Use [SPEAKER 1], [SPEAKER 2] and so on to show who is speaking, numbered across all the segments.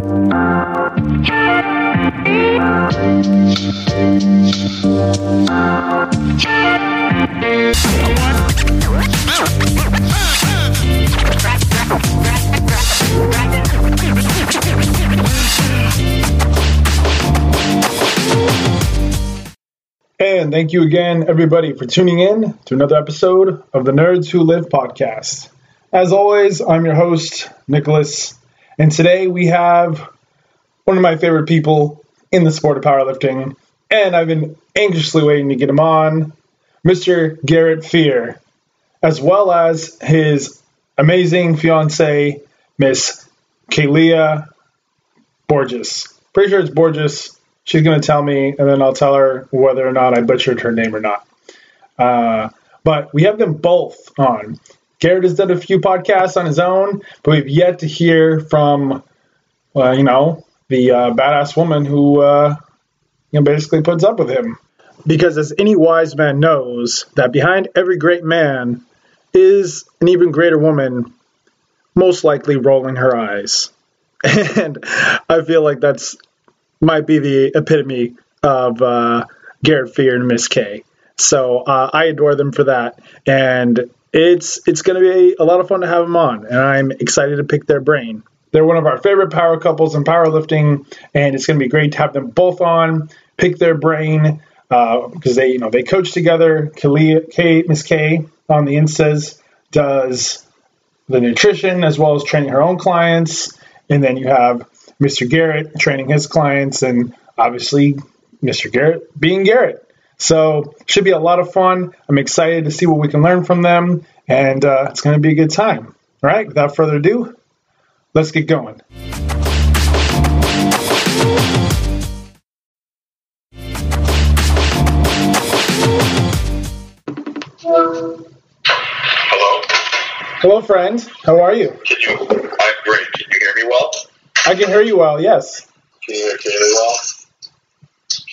[SPEAKER 1] And thank you again, everybody, for tuning in to another episode of the Nerds Who Lift podcast. As always, I'm your host, Nicholas, and today we have one of my favorite people in the sport of powerlifting, and I've been anxiously waiting to get him on, Mr. Garrett Fear, as well as his amazing fiance, Miss Kaylia Borges. Pretty sure it's Borges. She's going to tell me, and then I'll tell her whether or not I butchered her name or not. Uh, but we have them both on. Garrett has done a few podcasts on his own, but we've yet to hear from, well, you know, the uh, badass woman who, uh, you know, basically puts up with him. Because as any wise man knows, that behind every great man is an even greater woman, most likely rolling her eyes. And I feel like that's might be the epitome of uh, Garrett Fear and Miss K. So uh, I adore them for that, and it's it's going to be a lot of fun to have them on, and I'm excited to pick their brain. They're one of our favorite power couples in powerlifting, and it's going to be great to have them both on, pick their brain because uh, they you know they coach together. Kay, Miss K on the instas does the nutrition as well as training her own clients, and then you have Mr. Garrett training his clients, and obviously Mr. Garrett being Garrett. So should be a lot of fun. I'm excited to see what we can learn from them, and uh, it's going to be a good time. All right, without further ado, let's get going.
[SPEAKER 2] Hello.
[SPEAKER 1] Hello, friend. How are you?
[SPEAKER 2] Can you? I'm great. Can you hear me well?
[SPEAKER 1] I can hear you well. Yes.
[SPEAKER 2] Can you hear Kaylee well?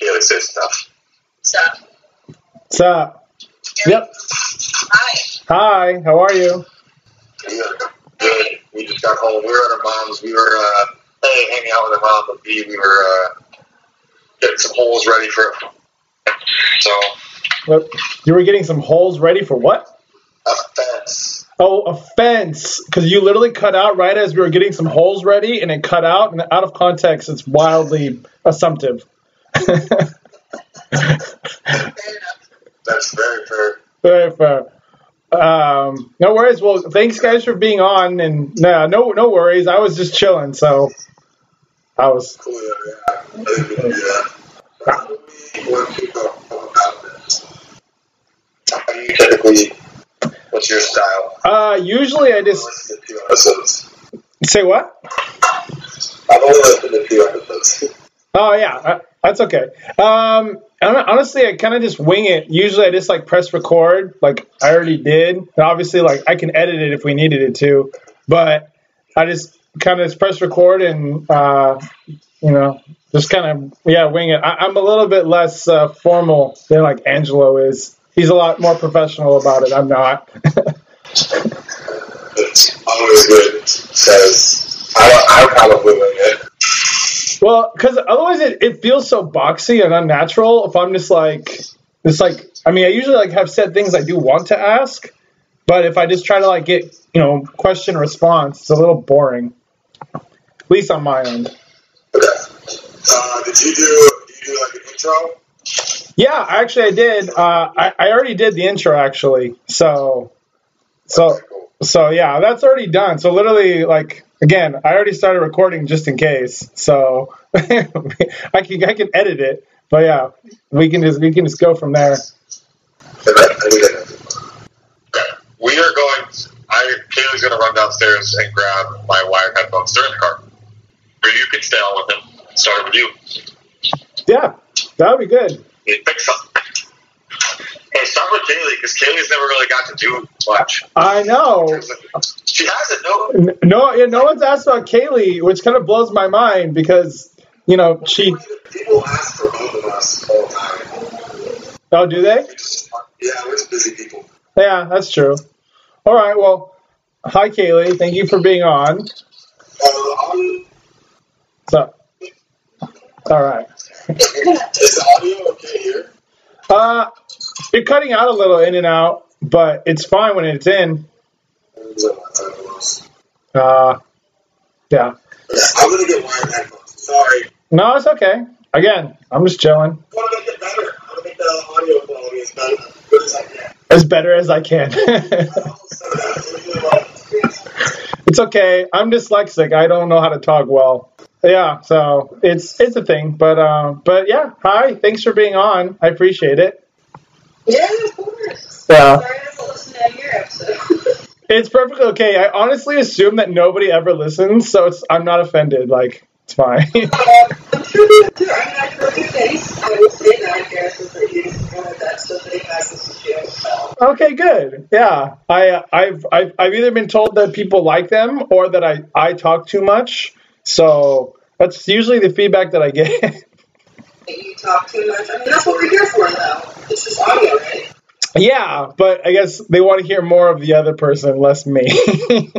[SPEAKER 2] Kaylee, say stuff.
[SPEAKER 3] Sup?
[SPEAKER 1] What's up? Yep.
[SPEAKER 3] Hi.
[SPEAKER 1] Hi. How are you?
[SPEAKER 2] Good. Good. We just got home. We were at our mom's. We were uh, A, hanging out with our mom, but B, we were uh, getting some holes ready for So,
[SPEAKER 1] What? You were getting some holes ready for what?
[SPEAKER 2] a fence.
[SPEAKER 1] Oh, a fence. Because you literally cut out right as we were getting some holes ready, and it cut out. And out of context, it's wildly assumptive.
[SPEAKER 2] That's very fair.
[SPEAKER 1] Very fair. Um, no worries. Well, thanks guys for being on, and no, no, no worries. I was just chilling, so I was.
[SPEAKER 2] Cool. Yeah. I think we can do that. How do we want to go about this? How do you typically, what's your style?
[SPEAKER 1] Uh, usually I just
[SPEAKER 2] listened to two episodes.
[SPEAKER 1] say what?
[SPEAKER 2] I've only listened to two episodes.
[SPEAKER 1] Oh yeah, uh, that's okay. Um, honestly, I kind of just wing it. Usually, I just like press record, like I already did. And obviously, like I can edit it if we needed it to, but I just kind of just press record and uh, you know just kind of yeah wing it. I, I'm a little bit less uh, formal than like Angelo is. He's a lot more professional about it. I'm not.
[SPEAKER 2] Always good because I, I wing it.
[SPEAKER 1] Well, because otherwise it, it feels so boxy and unnatural. If I'm just like, it's like, I mean, I usually like have said things I do want to ask, but if I just try to like get, you know, question response, it's a little boring. At least on my end.
[SPEAKER 2] Okay. Uh, did you do, did you do like an intro?
[SPEAKER 1] Yeah, actually, I did. Uh, I, I already did the intro actually. So, so, so yeah, that's already done. So literally, like, again, I already started recording just in case. So I can I can edit it, but yeah, we can just we can just go from there.
[SPEAKER 2] We did it. Okay. We are going, I, Kaylee's going to run downstairs and grab my wired headphones. They're in the car. Or you can stay on with him. Start with you.
[SPEAKER 1] Yeah, that would be good.
[SPEAKER 2] You pick something. Hey, start with Kaylee because Kaylee's never really got to do much.
[SPEAKER 1] I know.
[SPEAKER 2] She hasn't, no.
[SPEAKER 1] No, yeah, no one's asked about Kaylee, which kind of blows my mind because you know she.
[SPEAKER 2] People ask for both of us all the time.
[SPEAKER 1] Oh, do they?
[SPEAKER 2] Yeah, we're just busy people.
[SPEAKER 1] Yeah, that's true. All right. Well, hi Kaylee. Thank you for being on.
[SPEAKER 2] Uh, um,
[SPEAKER 1] So, all right.
[SPEAKER 2] Is the audio okay here?
[SPEAKER 1] Uh, you're cutting out a little in and out, but it's fine when it's in. Uh, yeah.
[SPEAKER 2] I'm gonna get wired headphones. Sorry.
[SPEAKER 1] No, it's okay. Again, I'm just chilling.
[SPEAKER 2] I want to make it better. I want to make the audio quality as better, as good as I can.
[SPEAKER 1] As better as I can.
[SPEAKER 2] I almost said that. It was really well.
[SPEAKER 1] it's okay. I'm dyslexic. I don't know how to talk well. Yeah, so it's it's a thing. But uh, but yeah. Hi. Thanks for being on. I appreciate it.
[SPEAKER 3] Yeah, of course.
[SPEAKER 1] Yeah.
[SPEAKER 3] Sorry I haven't listened to your episode.
[SPEAKER 1] It's perfectly okay. I honestly assume that nobody ever listens, so it's I'm not offended. Like it's fine.
[SPEAKER 3] I'm sure you do. I mean, I heard your face. I would say that, I guess, is that you wanted that stuff that he has this show. So.
[SPEAKER 1] okay, good. Yeah, I I've, I've I've either been told that people like them or that I I talk too much. So that's usually the feedback that I get.
[SPEAKER 3] You talk too much. I mean, that's what we're here for, though. It's just audio, right?
[SPEAKER 1] Yeah, but I guess they want to hear more of the other person, less me.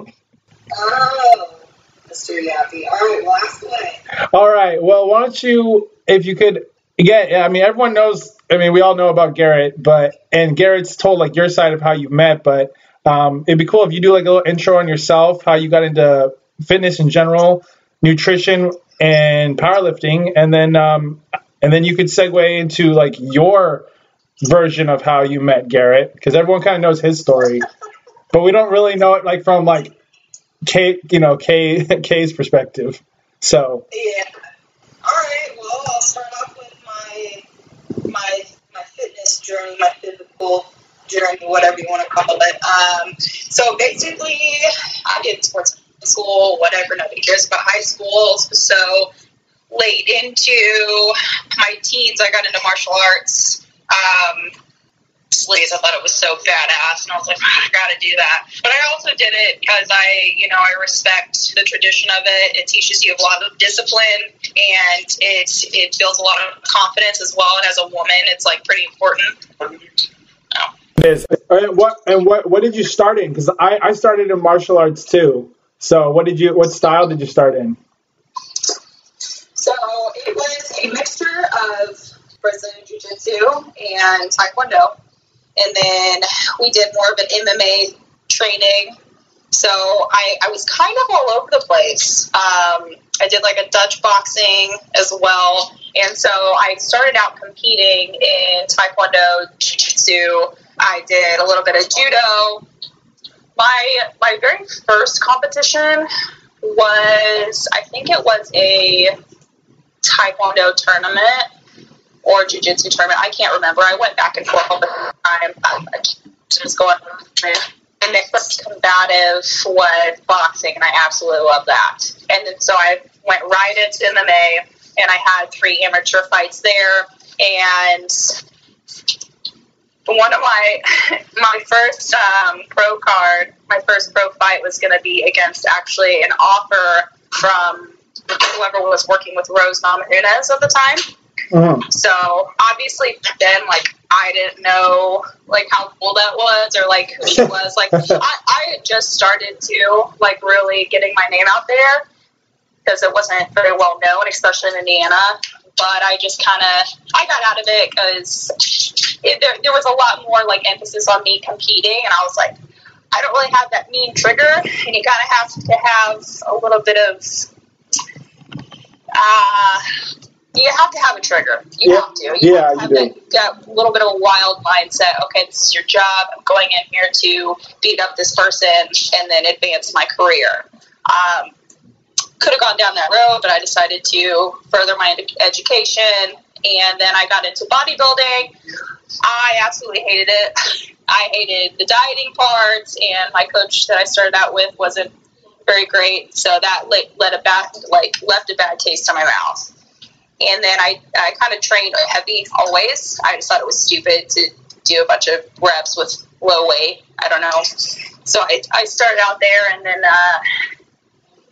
[SPEAKER 3] Oh, Mr. Yappy. All right, well, ask away.
[SPEAKER 1] All right. Well, why don't you, if you could, yeah, I mean, everyone knows. I mean, we all know about Garrett, but and Garrett's told like your side of how you met, but um, it'd be cool if you do like a little intro on yourself, how you got into fitness in general, nutrition, and powerlifting, and then um, and then you could segue into like your version of how you met Garrett, because everyone kind of knows his story, but we don't really know it like from like K, you know, K K's perspective. So.
[SPEAKER 3] Yeah. All right. Well, I'll start off with my my my fitness journey, my physical journey, whatever you want to call it. Um, so basically, I did sports school, whatever. Nobody cares about high school. So late into my teens, I got into martial arts. Um, sleaze. I thought it was so badass, and I was like, I gotta do that. But I also did it because I, you know, I respect the tradition of it. It teaches you a lot of discipline, and it it builds a lot of confidence as well. And as a woman, it's like pretty important.
[SPEAKER 1] It is. And what and what what did you start in? Because I I started in martial arts too. So what did you what style did you start in?
[SPEAKER 3] So it was a mixture of Brazilian Jiu Jitsu and Taekwondo. And then we did more of an MMA training. So I, I was kind of all over the place. Um, I did like a Dutch boxing as well. And so I started out competing in Taekwondo, Jiu Jitsu. I did a little bit of judo. My, my very first competition was, I think it was a Taekwondo tournament or jujitsu tournament. I can't remember. I went back and forth all the time. I I just going. And mixed combative was boxing, and I absolutely love that. And then so I went right into MMA, and I had three amateur fights there. And one of my my first um, pro card, my first pro fight was going to be against actually an offer from whoever was working with Rose Namajunas at the time.
[SPEAKER 1] Uh-huh.
[SPEAKER 3] So obviously then, like I didn't know like how cool that was or like who she was. Like I, I had just started to like really getting my name out there because it wasn't very well known, especially in Indiana. But I just kind of I got out of it because there, there was a lot more like emphasis on me competing, and I was like, I don't really have that mean trigger, and you kind of have to have a little bit of uh, you have to have a trigger. You
[SPEAKER 1] Yeah.
[SPEAKER 3] have to. You
[SPEAKER 1] Yeah,
[SPEAKER 3] have to
[SPEAKER 1] you
[SPEAKER 3] have
[SPEAKER 1] do.
[SPEAKER 3] that, that little bit of a wild mindset. Okay, this is your job. I'm going in here to beat up this person and then advance my career. Um, could have gone down that road, but I decided to further my ed- education. And then I got into bodybuilding. I absolutely hated it. I hated the dieting parts, and my coach that I started out with wasn't very great. So that let, let a bad, like, left a bad taste in my mouth. And then I, I kind of trained heavy always. I just thought it was stupid to do a bunch of reps with low weight. I don't know. So I, I started out there, and then uh,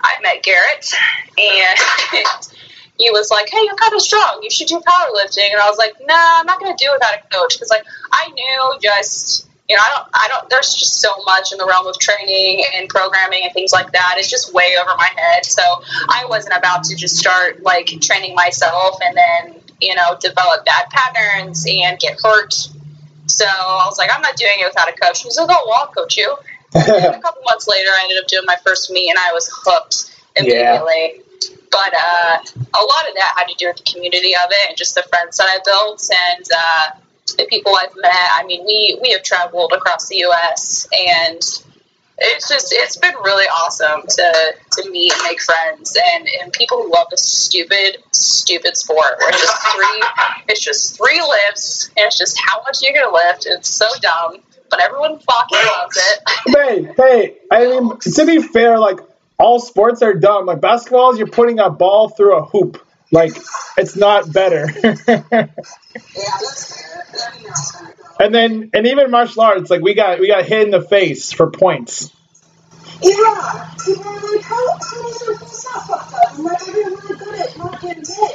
[SPEAKER 3] I met Garrett, and he was like, "Hey, you're kind of strong. You should do powerlifting." And I was like, "Nah, I'm not going to do it without a coach because, like, I knew just you know, I don't, I don't, there's just so much in the realm of training and programming and things like that. It's just way over my head. So I wasn't about to just start like training myself and then, you know, develop bad patterns and get hurt. So I was like, I'm not doing it without a coach. He was like, oh, well, I'll coach you. a couple months later, I ended up doing my first meet and I was hooked immediately. Yeah. But uh, a lot of that had to do with the community of it and just the friends that I built and, uh, the people I've met. I mean, we we have traveled across the U.S. and it's just it's been really awesome to to meet and make friends and and people who love this stupid stupid sport where it's just three it's just three lifts and it's just how much you're gonna lift. It's so dumb, but everyone fucking loves it.
[SPEAKER 1] Hey, hey, I mean to be fair, like all sports are dumb. Like basketball is you're putting a ball through a hoop. Like it's not better. And then, and even martial arts, like we got we got hit in the face for points.
[SPEAKER 3] Yeah, people are like, how, not fucked up? I'm like, I'm really good at not getting hit.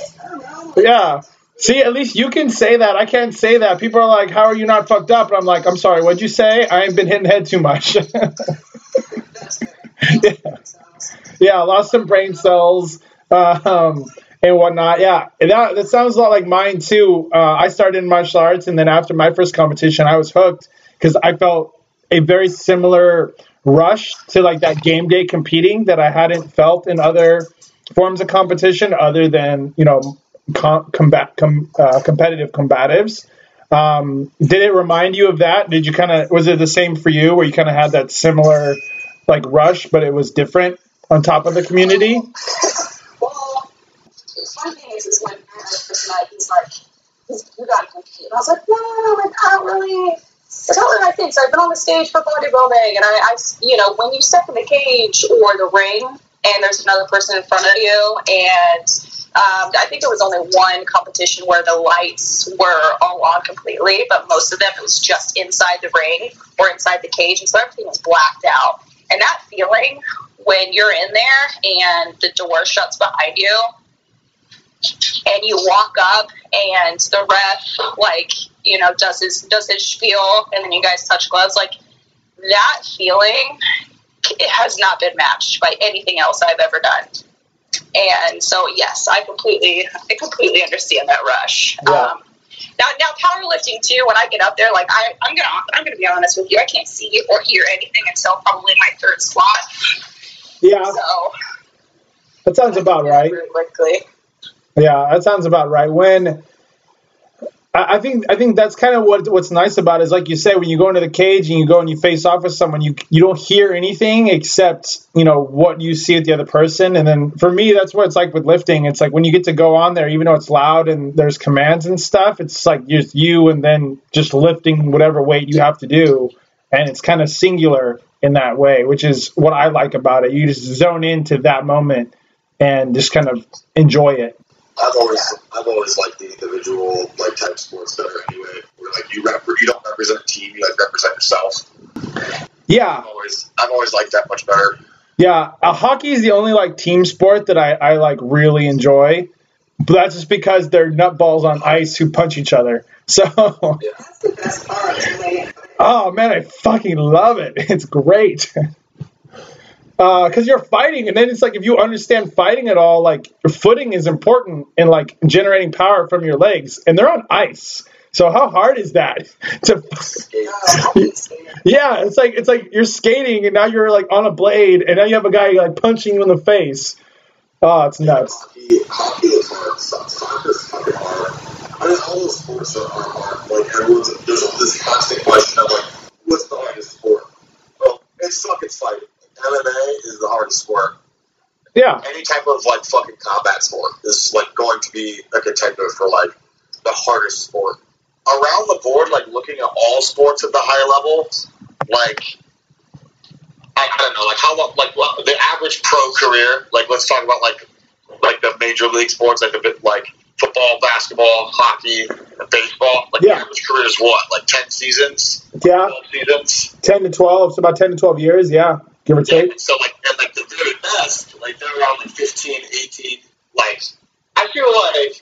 [SPEAKER 1] Yeah. See, at least you can say that. I can't say that. People are like, "How are you not fucked up?" And I'm like, "I'm sorry. What'd you say? I ain't been hitting the head too much." yeah. yeah, lost some brain cells. Uh, um, and whatnot. Yeah, that that sounds a lot like mine too. Uh, I started in martial arts, and then after my first competition, I was hooked because I felt a very similar rush to like that game day competing that I hadn't felt in other forms of competition other than you know com- combat com- uh, competitive combatives. Um, did it remind you of that? Did you kind of was it the same for you where you kind of had that similar like rush, but it was different on top of the community?
[SPEAKER 3] My thing is, is when first night, he's like, he's, you got to compete. And I was like, no, like, I don't really. I told him think so. I've been on the stage for bodybuilding, and I, I, you know, when you step in the cage or the ring, and there's another person in front of you, and um, I think there was only one competition where the lights were all on completely, but most of them it was just inside the ring or inside the cage, and so everything was blacked out. And that feeling when you're in there and the door shuts behind you, and you walk up and the ref like you know does his does his spiel and then you guys touch gloves like that feeling it has not been matched by anything else I've ever done. And so yes, I completely I completely understand that rush. Yeah. Um, now, now powerlifting too. When I get up there, like I, I'm gonna, I'm gonna be honest with you. I can't see or hear anything until probably my third squat.
[SPEAKER 1] Yeah. So that sounds about right.
[SPEAKER 3] Really quickly.
[SPEAKER 1] Yeah, that sounds about right. When I think I think that's kind of what what's nice about it is like you said when you go into the cage and you go and you face off with someone you you don't hear anything except you know what you see with the other person. And then for me that's what it's like with lifting. It's like when you get to go on there even though it's loud and there's commands and stuff it's like just you and then just lifting whatever weight you have to do. And it's kind of singular in that way which is what I like about it. You just zone into that moment and just kind of enjoy it
[SPEAKER 2] I've always I've always liked the individual like type sports better anyway. Where like you rep you don't represent a team, you like represent yourself.
[SPEAKER 1] Yeah.
[SPEAKER 2] I've always I've always liked that much better.
[SPEAKER 1] Yeah, uh, hockey is the only like team sport that I, I like really enjoy. But that's just because they're nutballs on ice who punch each other. So
[SPEAKER 3] yeah. that's the best part.
[SPEAKER 1] Oh man, I fucking love it. It's great. because uh, you're fighting, and then it's like if you understand fighting at all, like your footing is important in like generating power from your legs, and they're on ice. So how hard is that to? yeah, it's like it's like you're skating, and now you're like on a blade, and now you have a guy like punching you in the face. Oh, it's nuts.
[SPEAKER 2] Hockey, hockey is hard. Soccer is fucking hard. I mean, all those sports are hard. Like everyone's there's this constant question of like, what's the hardest sport? Well, it's fucking fighting. MMA is the hardest sport.
[SPEAKER 1] Yeah.
[SPEAKER 2] Any type of like fucking combat sport is like going to be a contender for like the hardest sport. Around the board, like looking at all sports at the high level, like I, I don't know, like how long, like what, the average pro career. Like let's talk about like like the major league sports, like the bit like football, basketball, hockey, baseball. Like yeah. the average career is what, like ten seasons?
[SPEAKER 1] Yeah,
[SPEAKER 2] seasons.
[SPEAKER 1] Ten to twelve. It's about ten to twelve years. Yeah give or take.
[SPEAKER 2] Yeah, so like at like the very best, like they're around like 15, 18. Like I feel like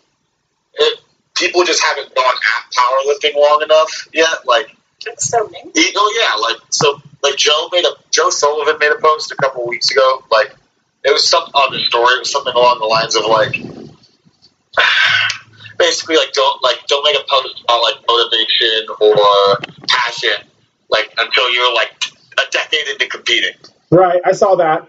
[SPEAKER 2] it, people just haven't gone at powerlifting long enough yet. Like
[SPEAKER 3] It's so mean.
[SPEAKER 2] He, oh yeah, like so, like Joe made a Joe Sullivan made a post a couple weeks ago. Like it was some other story. It was something along the lines of like, basically like don't like don't make a post about like motivation or passion like until you're like a decade into competing.
[SPEAKER 1] Right, I saw that.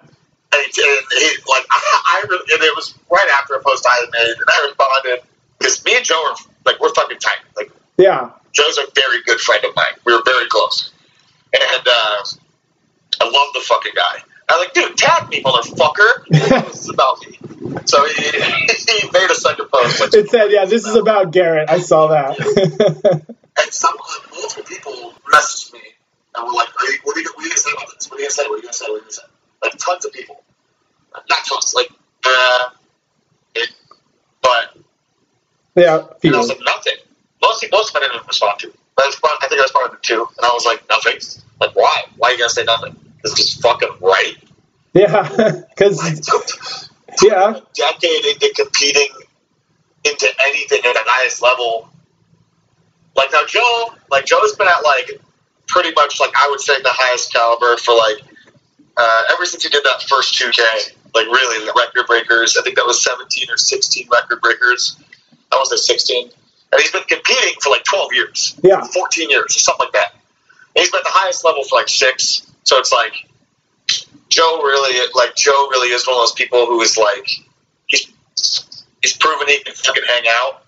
[SPEAKER 2] And, and he, like I, I really, and it was right after a post I had made, and I responded because me and Joe are like we're fucking tight. Like
[SPEAKER 1] Yeah,
[SPEAKER 2] Joe's a very good friend of mine. We were very close. And uh, I love the fucking guy. I was like, dude, tag me, motherfucker. this is about me. So he, he made a second post. Like,
[SPEAKER 1] it said, yeah, this is about Garrett. I saw that.
[SPEAKER 2] and some multiple people messaged me and were like, are you, what, are you, what are you going to say about this? What are you going to say? What are you going to say? What are you to say? Like, tons of people. Not tons. Like, uh, it, but
[SPEAKER 1] yeah,
[SPEAKER 2] And I was like, nothing. Most, most of them I didn't respond to. I, respond, I think I responded to two, and I was like, nothing. Like, why? Why are you going to say nothing? It's just fucking right.
[SPEAKER 1] Yeah, because yeah,
[SPEAKER 2] decade into competing into anything at the highest level. Like, now, Joe, like, Joe's been at, like, pretty much, like, I would say the highest caliber for, like, uh, ever since he did that first 2K, like, really, the record breakers. I think that was 17 or 16 record breakers. I was at 16. And he's been competing for like 12 years,
[SPEAKER 1] yeah,
[SPEAKER 2] 14 years, or something like that. And he's been at the highest level for like six. So it's like Joe really, like Joe really is one of those people who is like he's he's proven he can fucking hang out.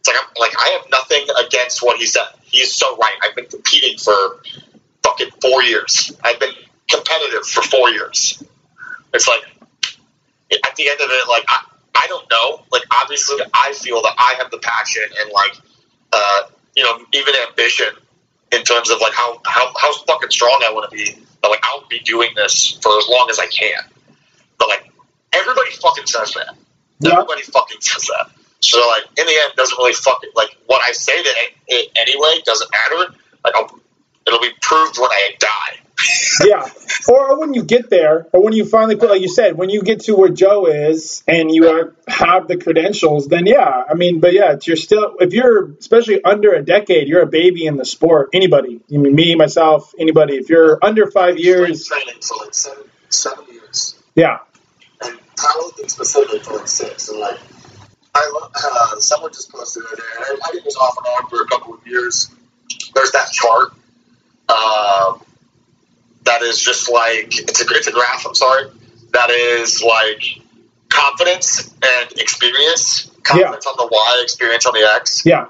[SPEAKER 2] It's like I'm like I have nothing against what he said. He's so right. I've been competing for fucking four years. I've been competitive for four years. It's like at the end of it, like I, I don't know. Like obviously, I feel that I have the passion and like uh, you know even ambition in terms of like how how how fucking strong I want to be. But like I'll be doing this for as long as I can. But like everybody fucking says that.
[SPEAKER 1] Yeah.
[SPEAKER 2] Everybody fucking says that. So like in the end, it doesn't really fucking like what I say to it anyway doesn't matter. Like I'll, it'll be proved when I die.
[SPEAKER 1] yeah. Or when you get there, or when you finally put, like you said, when you get to where Joe is and you are, have the credentials, then yeah. I mean, but yeah, you're still if you're especially under a decade, you're a baby in the sport. Anybody, I mean, me, myself, anybody. If you're under five years,
[SPEAKER 2] training for like seven seven years.
[SPEAKER 1] yeah,
[SPEAKER 2] and powerlifting specifically for like six. And like, I love, uh, someone just posted it, and I think it was off and on for a couple of years. There's that chart um, that is just like it's a it's a graph. I'm sorry, that is like confidence and experience. Confidence on the Y, experience on the X,
[SPEAKER 1] yeah,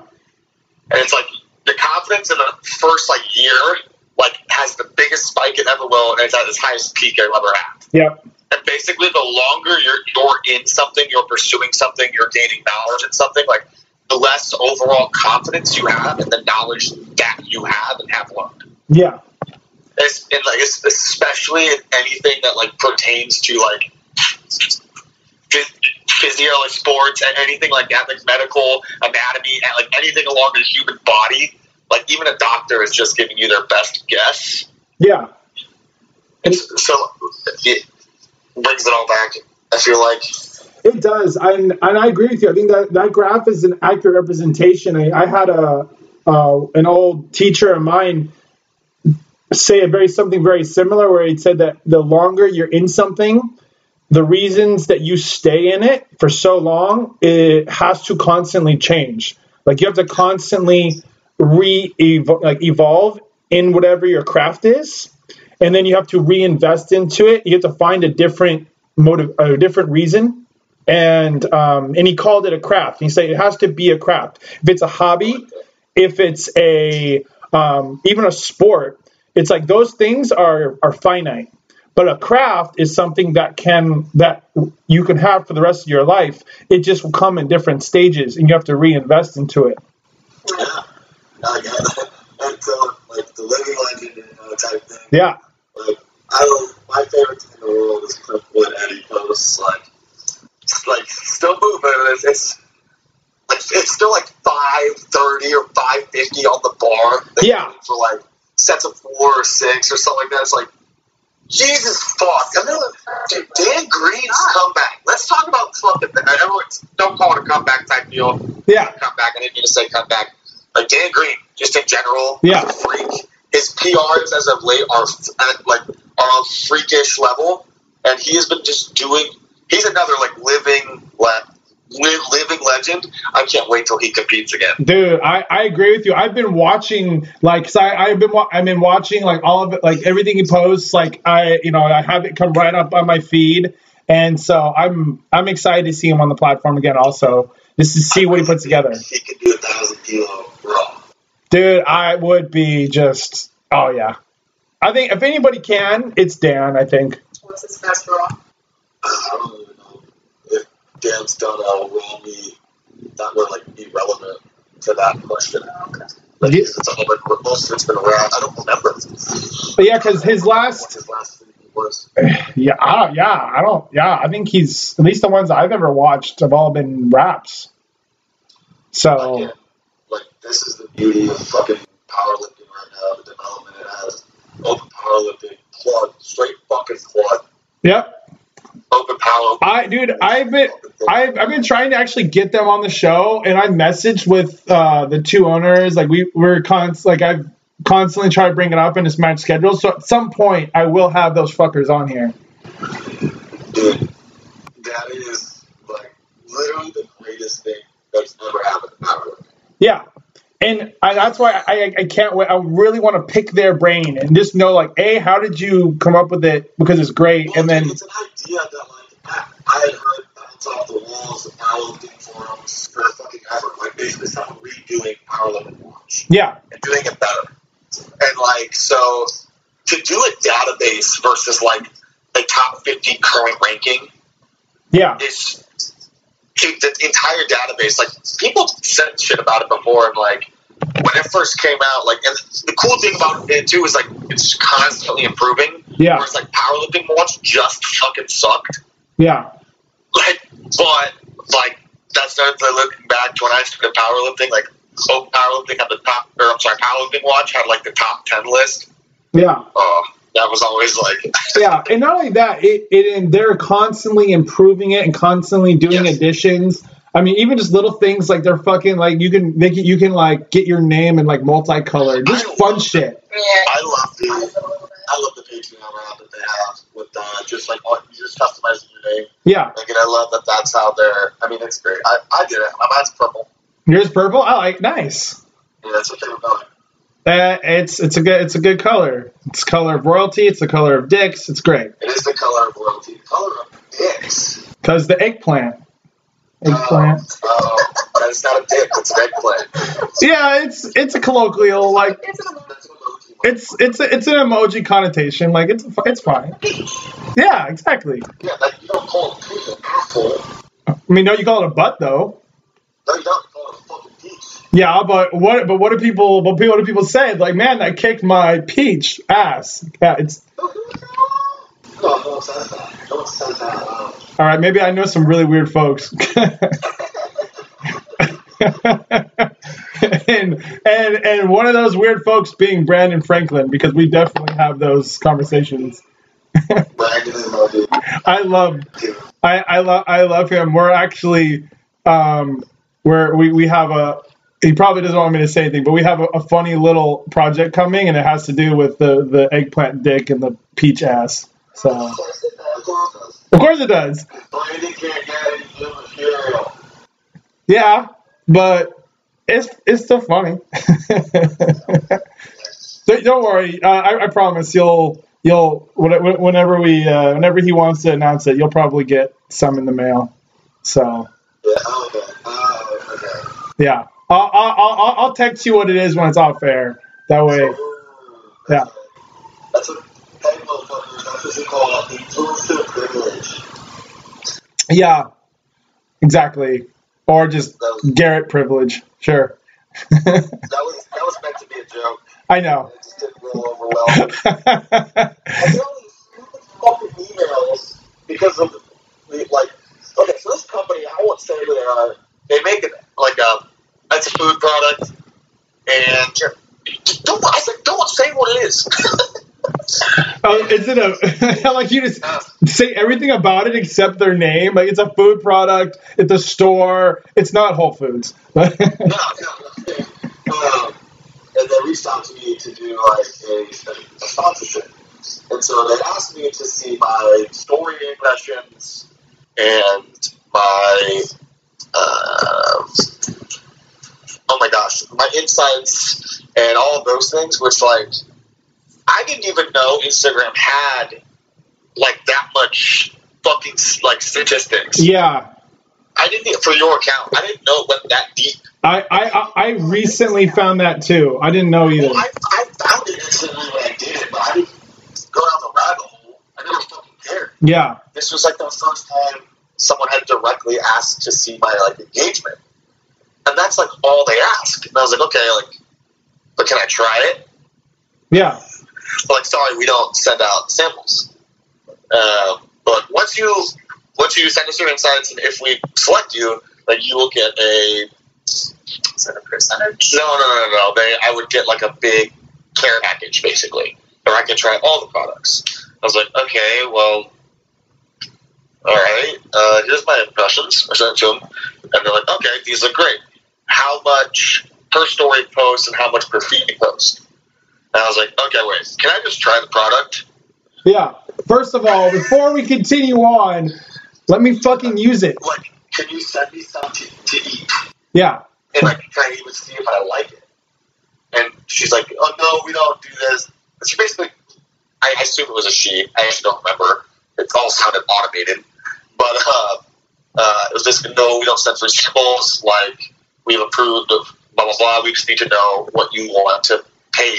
[SPEAKER 2] and it's like the confidence in the first like year like has the biggest spike it ever will, and it's at its highest peak I've ever had.
[SPEAKER 1] yeah,
[SPEAKER 2] And basically, the longer you're you're in something, you're pursuing something, you're gaining knowledge in something, like the less overall confidence you have and the knowledge that you have and have learned.
[SPEAKER 1] yeah,
[SPEAKER 2] It's, and like it's especially in anything that like pertains to like phys- physio, like sports, and anything like that, like medical anatomy, and like anything along the human body. Like even a doctor is just giving you their best guess.
[SPEAKER 1] yeah.
[SPEAKER 2] It's, so it brings it all back. I feel like
[SPEAKER 1] It does, and and I agree with you. I think that that graph is an accurate representation. I, I had a uh, an old teacher of mine say a very something very similar, where he said that the longer you're in something, the reasons that you stay in it for so long, it has to constantly change. Like you have to constantly re like evolve in whatever your craft is, and then you have to reinvest into it. You have to find a different motive, a different reason. And um, and he called it a craft. He said it has to be a craft. If it's a hobby, if it's a um, even a sport, it's like those things are are finite. But a craft is something that can that you can have for the rest of your life. It just will come in different stages, and you have to reinvest into it.
[SPEAKER 2] Yeah, I got that. And so, like the living legend type thing.
[SPEAKER 1] Yeah,
[SPEAKER 2] I don't. My favorite thing in the world is Cliff Wood Eddie posts. Like, like still moving. It's, it's like it's still like five thirty or five fifty on the bar. They
[SPEAKER 1] Yeah.
[SPEAKER 2] For like sets of four or six or something like that. It's like. Jesus fuck! And then, dude, Dan Green's comeback. Let's talk about fucking. Everyone, don't call it a comeback type deal
[SPEAKER 1] yeah,
[SPEAKER 2] comeback. I didn't mean to say comeback. Like Dan Green, just in general,
[SPEAKER 1] Yeah.
[SPEAKER 2] freak. his PRs as of late are uh, like a freakish level, and he has been just doing. He's another like living le- living legend. I can't wait till he competes again.
[SPEAKER 1] Dude, I, I agree with you. I've been watching like cause I I've been wa- I've been watching like all of it like everything he posts like I you know I have it come right up on my feed and so I'm I'm excited to see him on the platform again also just to see what he puts together.
[SPEAKER 2] He could do a thousand kilo raw.
[SPEAKER 1] Dude, I would be just oh yeah. I think if anybody can, it's Dan, I think.
[SPEAKER 3] What's his best raw?
[SPEAKER 2] I don't even know if Dan's done a raw meet that would like be relevant to that question. Oh, like,
[SPEAKER 1] Yeah.
[SPEAKER 2] it's all been, most of it's been raw. I don't remember
[SPEAKER 1] But yeah, cuz his last
[SPEAKER 2] his last was.
[SPEAKER 1] yeah, I don't, yeah, I don't yeah, I think he's at least the ones I've ever watched have all been wraps. So
[SPEAKER 2] Again, like this is the beauty of fucking powerlifting right now. The development it has. Open powerlifting, plug, straight fucking plug.
[SPEAKER 1] Yep.
[SPEAKER 2] Open power.
[SPEAKER 1] I dude, I've been I've, I've been trying to actually get them on the show, and I messaged with uh, the two owners. Like we we're const like I've constantly tried to bring it up in this match schedule. So at some point, I will have those fuckers on here.
[SPEAKER 2] Dude, that is like literally the greatest thing that's ever happened to powerlifting.
[SPEAKER 1] Yeah, and I, that's why I, I can't wait. I really want to pick their brain and just know like, a how did you come up with it because it's great, and then
[SPEAKER 2] it's an idea that like I, I had heard bounce off the walls of powerlifting forums for fucking ever. Like basically someone redoing powerlifting watch
[SPEAKER 1] yeah,
[SPEAKER 2] and doing it better. And like so to do a database versus like a top fifty current ranking
[SPEAKER 1] yeah,
[SPEAKER 2] is to the entire database. Like people said shit about it before, and like when it first came out, like and the cool thing about it too is like it's constantly improving.
[SPEAKER 1] yeah,
[SPEAKER 2] Whereas like powerlifting watch just fucking sucked.
[SPEAKER 1] yeah,
[SPEAKER 2] Like, but like that's not like, looking back to when I started powerlifting. Like, oh, powerlifting had the top, or I'm sorry, powerlifting watch had like the top ten list.
[SPEAKER 1] yeah.
[SPEAKER 2] Oh, that was always like,
[SPEAKER 1] yeah, and not only that, it, it and they're constantly improving it and constantly doing
[SPEAKER 2] Yes.
[SPEAKER 1] additions. I mean, even just little things like they're fucking like you can make it, you can like get your name in like multicolored, just
[SPEAKER 2] I
[SPEAKER 1] fun shit.
[SPEAKER 3] Yeah.
[SPEAKER 2] I love the, I love the Patreon around that they have with uh, just like all- you just customizing your name.
[SPEAKER 1] Yeah,
[SPEAKER 2] Like, and I love that that's how they're. I mean, it's great. I, I did it. My mine's purple.
[SPEAKER 1] yours purple. I like nice.
[SPEAKER 2] Yeah, that's what they were going.
[SPEAKER 1] Uh, it's it's a good it's a good color. It's the color of royalty. It's the color of dicks. It's great
[SPEAKER 2] It is the color of royalty. The color of dicks.
[SPEAKER 1] because the eggplant. Eggplant.
[SPEAKER 2] Oh, oh, it's not a dick. It's an eggplant.
[SPEAKER 1] Yeah, it's it's a colloquial like
[SPEAKER 3] It's an
[SPEAKER 2] emoji.
[SPEAKER 1] it's it's a, it's an emoji connotation. Like it's it's fine. Yeah, exactly.
[SPEAKER 2] Yeah, like you don't call it a an asshole.
[SPEAKER 1] I mean, no, you call it a butt though.
[SPEAKER 2] No, you don't. You call it a fucking peach.
[SPEAKER 1] Yeah, but what? But what do people? What people? What do people say? Like, man, that kicked my peach ass. Yeah, it's all right. Maybe I know some really weird folks. and and and one of those weird folks being Brandon Franklin because we definitely have those conversations. I love I I love I love him. We're actually um we're we we have a he probably doesn't want me to say anything, but we have a, a funny little project coming, and it has to do with the the eggplant dick and the peach ass. So
[SPEAKER 2] Of course it does. Of course it does.
[SPEAKER 1] of course it does.
[SPEAKER 2] Brandon can't get any new material.
[SPEAKER 1] Yeah, but it's it's still funny. Don't worry. Uh, I, I promise you'll you'll whenever we uh, whenever he wants to announce it, you'll probably get some in the mail. So
[SPEAKER 2] Yeah, okay. Oh, okay.
[SPEAKER 1] yeah, I'll I'll, I'll, I'll text you what it is when it's off air. That way, Yeah.
[SPEAKER 2] That's what, motherfuckers, that's what call privilege.
[SPEAKER 1] yeah, exactly. Or just Garrett privilege. Sure.
[SPEAKER 2] That was that was meant to be a joke.
[SPEAKER 1] I know.
[SPEAKER 2] It just didn't roll over well. I get all these stupid fucking emails because of the like. Okay, so this company, I won't say who they are. They make it like a it's a food product, and don't. I said, don't say what it is.
[SPEAKER 1] Oh, is it a like you just say everything about it except their name? Like it's a food product, it's a store, it's not Whole Foods.
[SPEAKER 2] no, no, no. Um, and they reached out to me to do like a, a sponsorship. And so they asked me to see my story impressions and my uh, oh my gosh, my insights and all of those things. Which like I didn't even know Instagram had like that much fucking like statistics.
[SPEAKER 1] Yeah.
[SPEAKER 2] I didn't for your account. I didn't know it went that deep.
[SPEAKER 1] I, I, I recently found that too. I didn't know either.
[SPEAKER 2] Well, I, I found it instantly when I did it, but I didn't go down the rabbit hole. I never fucking cared.
[SPEAKER 1] Yeah.
[SPEAKER 2] This was like the first time someone had directly asked to see my like engagement, and that's like all they ask. And I was like, okay, like, but can I try it?
[SPEAKER 1] Yeah.
[SPEAKER 2] Like, sorry, we don't send out samples. Uh, but once you once you send us your insights, and if we select you, then you will get a
[SPEAKER 3] Is it a percentage?
[SPEAKER 2] No, no, no, no. They, I would get like a big care package, basically, where I could try all the products. I was like, okay, well, all right. Uh, here's my impressions. I sent it to them, and they're like, okay, these look great. How much per story post and how much per feed post? And I was like, okay, wait, can I just try the product?
[SPEAKER 1] Yeah. First of all, before we continue on, let me fucking use it.
[SPEAKER 2] Like, can you send me some to, eat?
[SPEAKER 1] Yeah.
[SPEAKER 2] and like trying to even see if I like it. And she's like, "Oh no, we don't do this." She basically, I, I assume it was a she. I actually don't remember. It all sounded automated, but uh, uh, it was just no, we don't send free samples. Like we've approved of blah blah blah. We just need to know what you want to pay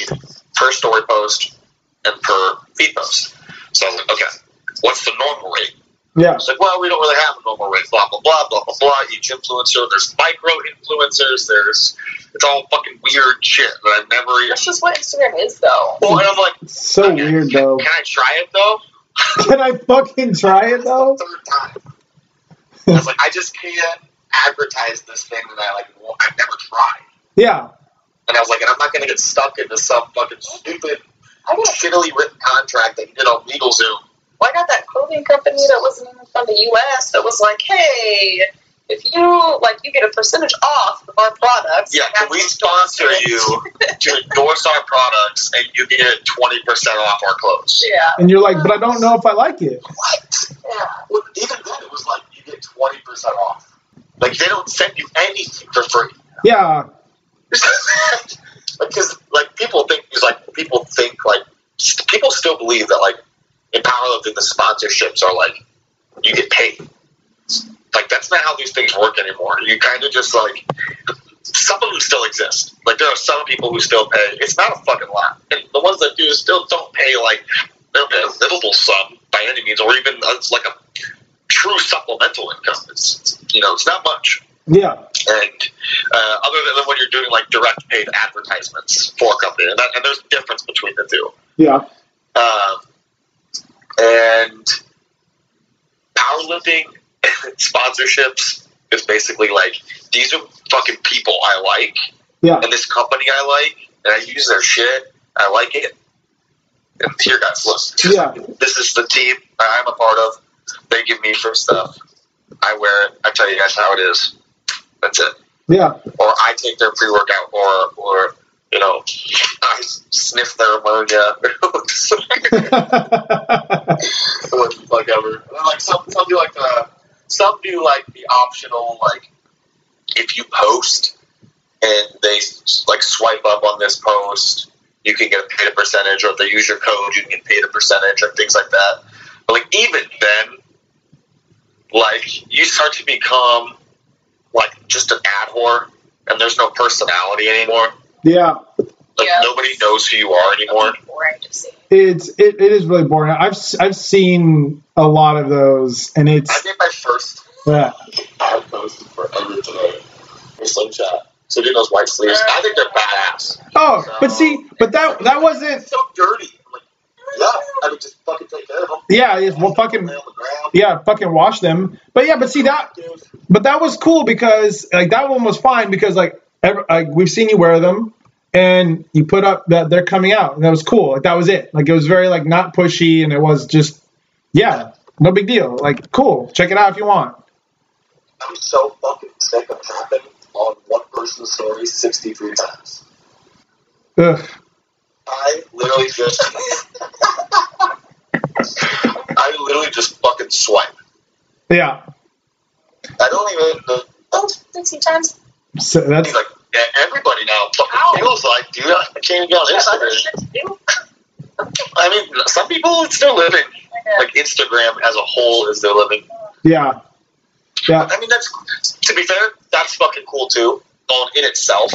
[SPEAKER 2] per story post and per feed post. So I was like, okay, what's the normal rate?
[SPEAKER 1] Yeah.
[SPEAKER 2] It's like, well, we don't really have a normal rate, blah, blah, blah, blah, blah, blah. Each influencer, there's micro influencers, there's, it's all fucking weird shit that I've never even.
[SPEAKER 3] That's just what Instagram is, though.
[SPEAKER 2] Well, and I'm like,
[SPEAKER 1] It's so
[SPEAKER 2] okay,
[SPEAKER 1] weird
[SPEAKER 2] can,
[SPEAKER 1] though.
[SPEAKER 2] Can I try it though?
[SPEAKER 1] Can I fucking try it though?
[SPEAKER 2] Third time. I was like, I just can't advertise this thing that I like. wa- I've never tried.
[SPEAKER 1] Yeah.
[SPEAKER 2] And I was like, and I'm not gonna get stuck into some fucking stupid, shittily written contract that you did on LegalZoom.
[SPEAKER 3] well, I got that clothing company that wasn't from the U.S. that was like, hey, if you like, you get a percentage off of our products.
[SPEAKER 2] Yeah, can we sponsor you to endorse our products and you get 20% off our clothes?
[SPEAKER 3] Yeah.
[SPEAKER 1] And you're like, but I don't know if I like it.
[SPEAKER 2] What?
[SPEAKER 3] Yeah.
[SPEAKER 2] Well, even then, it was like you get twenty percent off. Like they don't send you anything for free.
[SPEAKER 1] Yeah.
[SPEAKER 2] Because like people think, like people think like st- people still believe that like in powerlifting the sponsorships are like you get paid. Like that's not how these things work anymore. You kind of just like some of them still exist. Like there are some people who still pay. It's not a fucking lot, and the ones that do still don't pay like a livable sum by any means, or even uh, it's like a true supplemental income. It's you know it's not much.
[SPEAKER 1] Yeah.
[SPEAKER 2] And uh, other than when you're doing like direct paid advertisements for a company, and, that, and there's a difference between the two.
[SPEAKER 1] Yeah.
[SPEAKER 2] Um, and powerlifting sponsorships is basically like these are fucking people I like,
[SPEAKER 1] Yeah.
[SPEAKER 2] and this company I like, and I use their shit. I like it. And here, guys, look.
[SPEAKER 1] Yeah.
[SPEAKER 2] This is the team I'm a part of. They give me free stuff. I wear it. I tell you guys how it is. That's it.
[SPEAKER 1] Yeah.
[SPEAKER 2] Or I take their pre workout, or or you know, I sniff their ammonia. what the fuck ever. Like some some do like the some do like the optional like if you post and they like swipe up on this post, you can get paid a percentage, or if they use your code, you can get paid a percentage, or things like that. But like even then, like you start to become like just an ad whore, and there's no personality anymore.
[SPEAKER 1] yeah.
[SPEAKER 2] Like
[SPEAKER 3] Yeah.
[SPEAKER 2] nobody knows who you are anymore.
[SPEAKER 3] Boring to see.
[SPEAKER 1] It's it, it is really boring. I've s- I've seen a lot of those, and it's.
[SPEAKER 2] I did my first
[SPEAKER 1] yeah.
[SPEAKER 2] ad post forever today for Slingshot. So do those white sleeves. Uh, I think they're badass.
[SPEAKER 1] Oh, but see, but that that wasn't.
[SPEAKER 2] So dirty. Yeah, I mean, just fucking take care of them.
[SPEAKER 1] Yeah, it's well, fucking yeah, fucking wash them. But yeah, but see that, but that was cool because like that one was fine because like ever, like we've seen you wear them, and you put up that they're coming out, and that was cool. Like that was it. Like it was very like not pushy, and it was just yeah, no big deal. Like cool, check it out if you want.
[SPEAKER 2] I'm so fucking sick of tapping on one person's story 63 times.
[SPEAKER 1] Ugh.
[SPEAKER 2] I literally just, I literally just fucking swipe.
[SPEAKER 1] Yeah.
[SPEAKER 2] I don't even. The,
[SPEAKER 3] Oh, 16 times.
[SPEAKER 1] So that's
[SPEAKER 2] he's like, yeah, everybody now fucking
[SPEAKER 3] Ow.
[SPEAKER 2] feels like, dude, I can't even get on Instagram.
[SPEAKER 3] shit to do.
[SPEAKER 2] I mean, some people it's their living. Like Instagram as a whole is their living.
[SPEAKER 1] yeah. Yeah.
[SPEAKER 2] I mean, that's to be fair, that's fucking cool too. On in itself,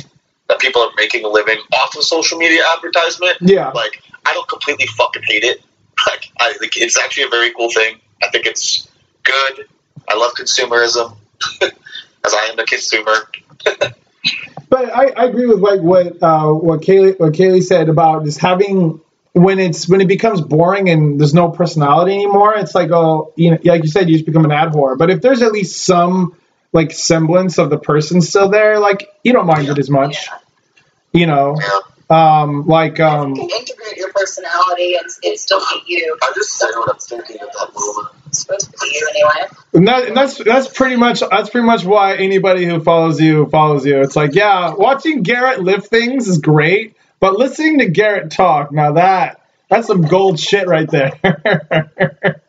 [SPEAKER 2] that people are making a living off of social media advertisement.
[SPEAKER 1] Yeah.
[SPEAKER 2] Like, I don't completely fucking hate it. Like, I think it's actually a very cool thing. I think it's good. I love consumerism, as I am a consumer.
[SPEAKER 1] But I, I agree with like what uh, what Kaylee what Kaylee said about just having when it's when it becomes boring and there's no personality anymore. It's like oh you know like you said you just become an ad whore. But if there's at least some like semblance of the person still there, like you don't mind it as much. You know,
[SPEAKER 2] Yeah.
[SPEAKER 1] um, like um,
[SPEAKER 3] You can integrate your personality and it still be you.
[SPEAKER 2] I just say what I'm thinking at that moment.
[SPEAKER 3] It's supposed to be you anyway.
[SPEAKER 1] And, that, and that's that's pretty much that's pretty much why anybody who follows you follows you. It's like, yeah, watching Garrett lift things is great, but listening to Garrett talk, now that that's some gold shit right there.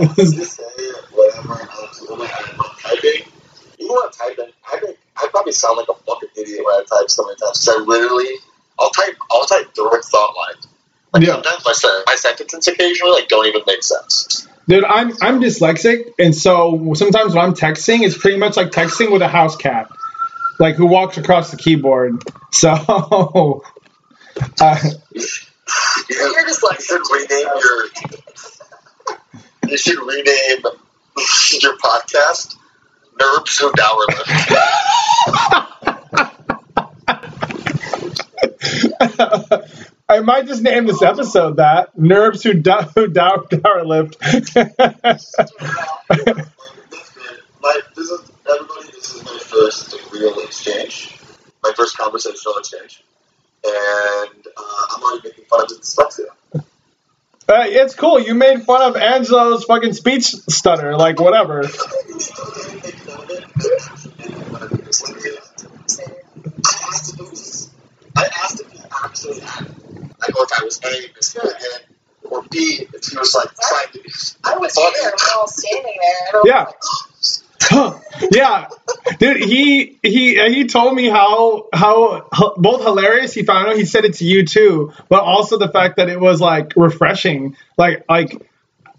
[SPEAKER 2] just say whatever I'm typing. Even when I'm I think I probably sound like a fucking idiot when I type so many times. So I literally, I'll type, I'll type direct thought lines. Like sometimes my, my sentences occasionally like don't even make sense.
[SPEAKER 1] Dude, I'm I'm dyslexic, and so sometimes when I'm texting, it's pretty much like texting with a house cat, like who walks across the keyboard. So, uh,
[SPEAKER 2] You,
[SPEAKER 3] You're just like-
[SPEAKER 2] rename your. You should rename your podcast "Nerds Who Dower Lift.
[SPEAKER 1] I might just name this episode that "Nerves Who Dow Who Dow Dower Lift."
[SPEAKER 2] That's good. My, this is everybody. This is my first real exchange, my first conversational exchange, and uh, I'm already making fun of dyslexia.
[SPEAKER 1] Uh, it's cool. You made fun of Angelo's fucking speech stutter, like whatever.
[SPEAKER 2] I asked if it was. I asked if he actually had. it. Like, or if I was A, mishearing or B, if he was like trying to be.
[SPEAKER 3] I was
[SPEAKER 2] funny.
[SPEAKER 3] here when I was standing there. And I was
[SPEAKER 1] Yeah.
[SPEAKER 3] like,
[SPEAKER 1] yeah, dude. He he uh, he told me how how both hilarious he found it. He said it to you too, but also the fact that it was like refreshing. Like like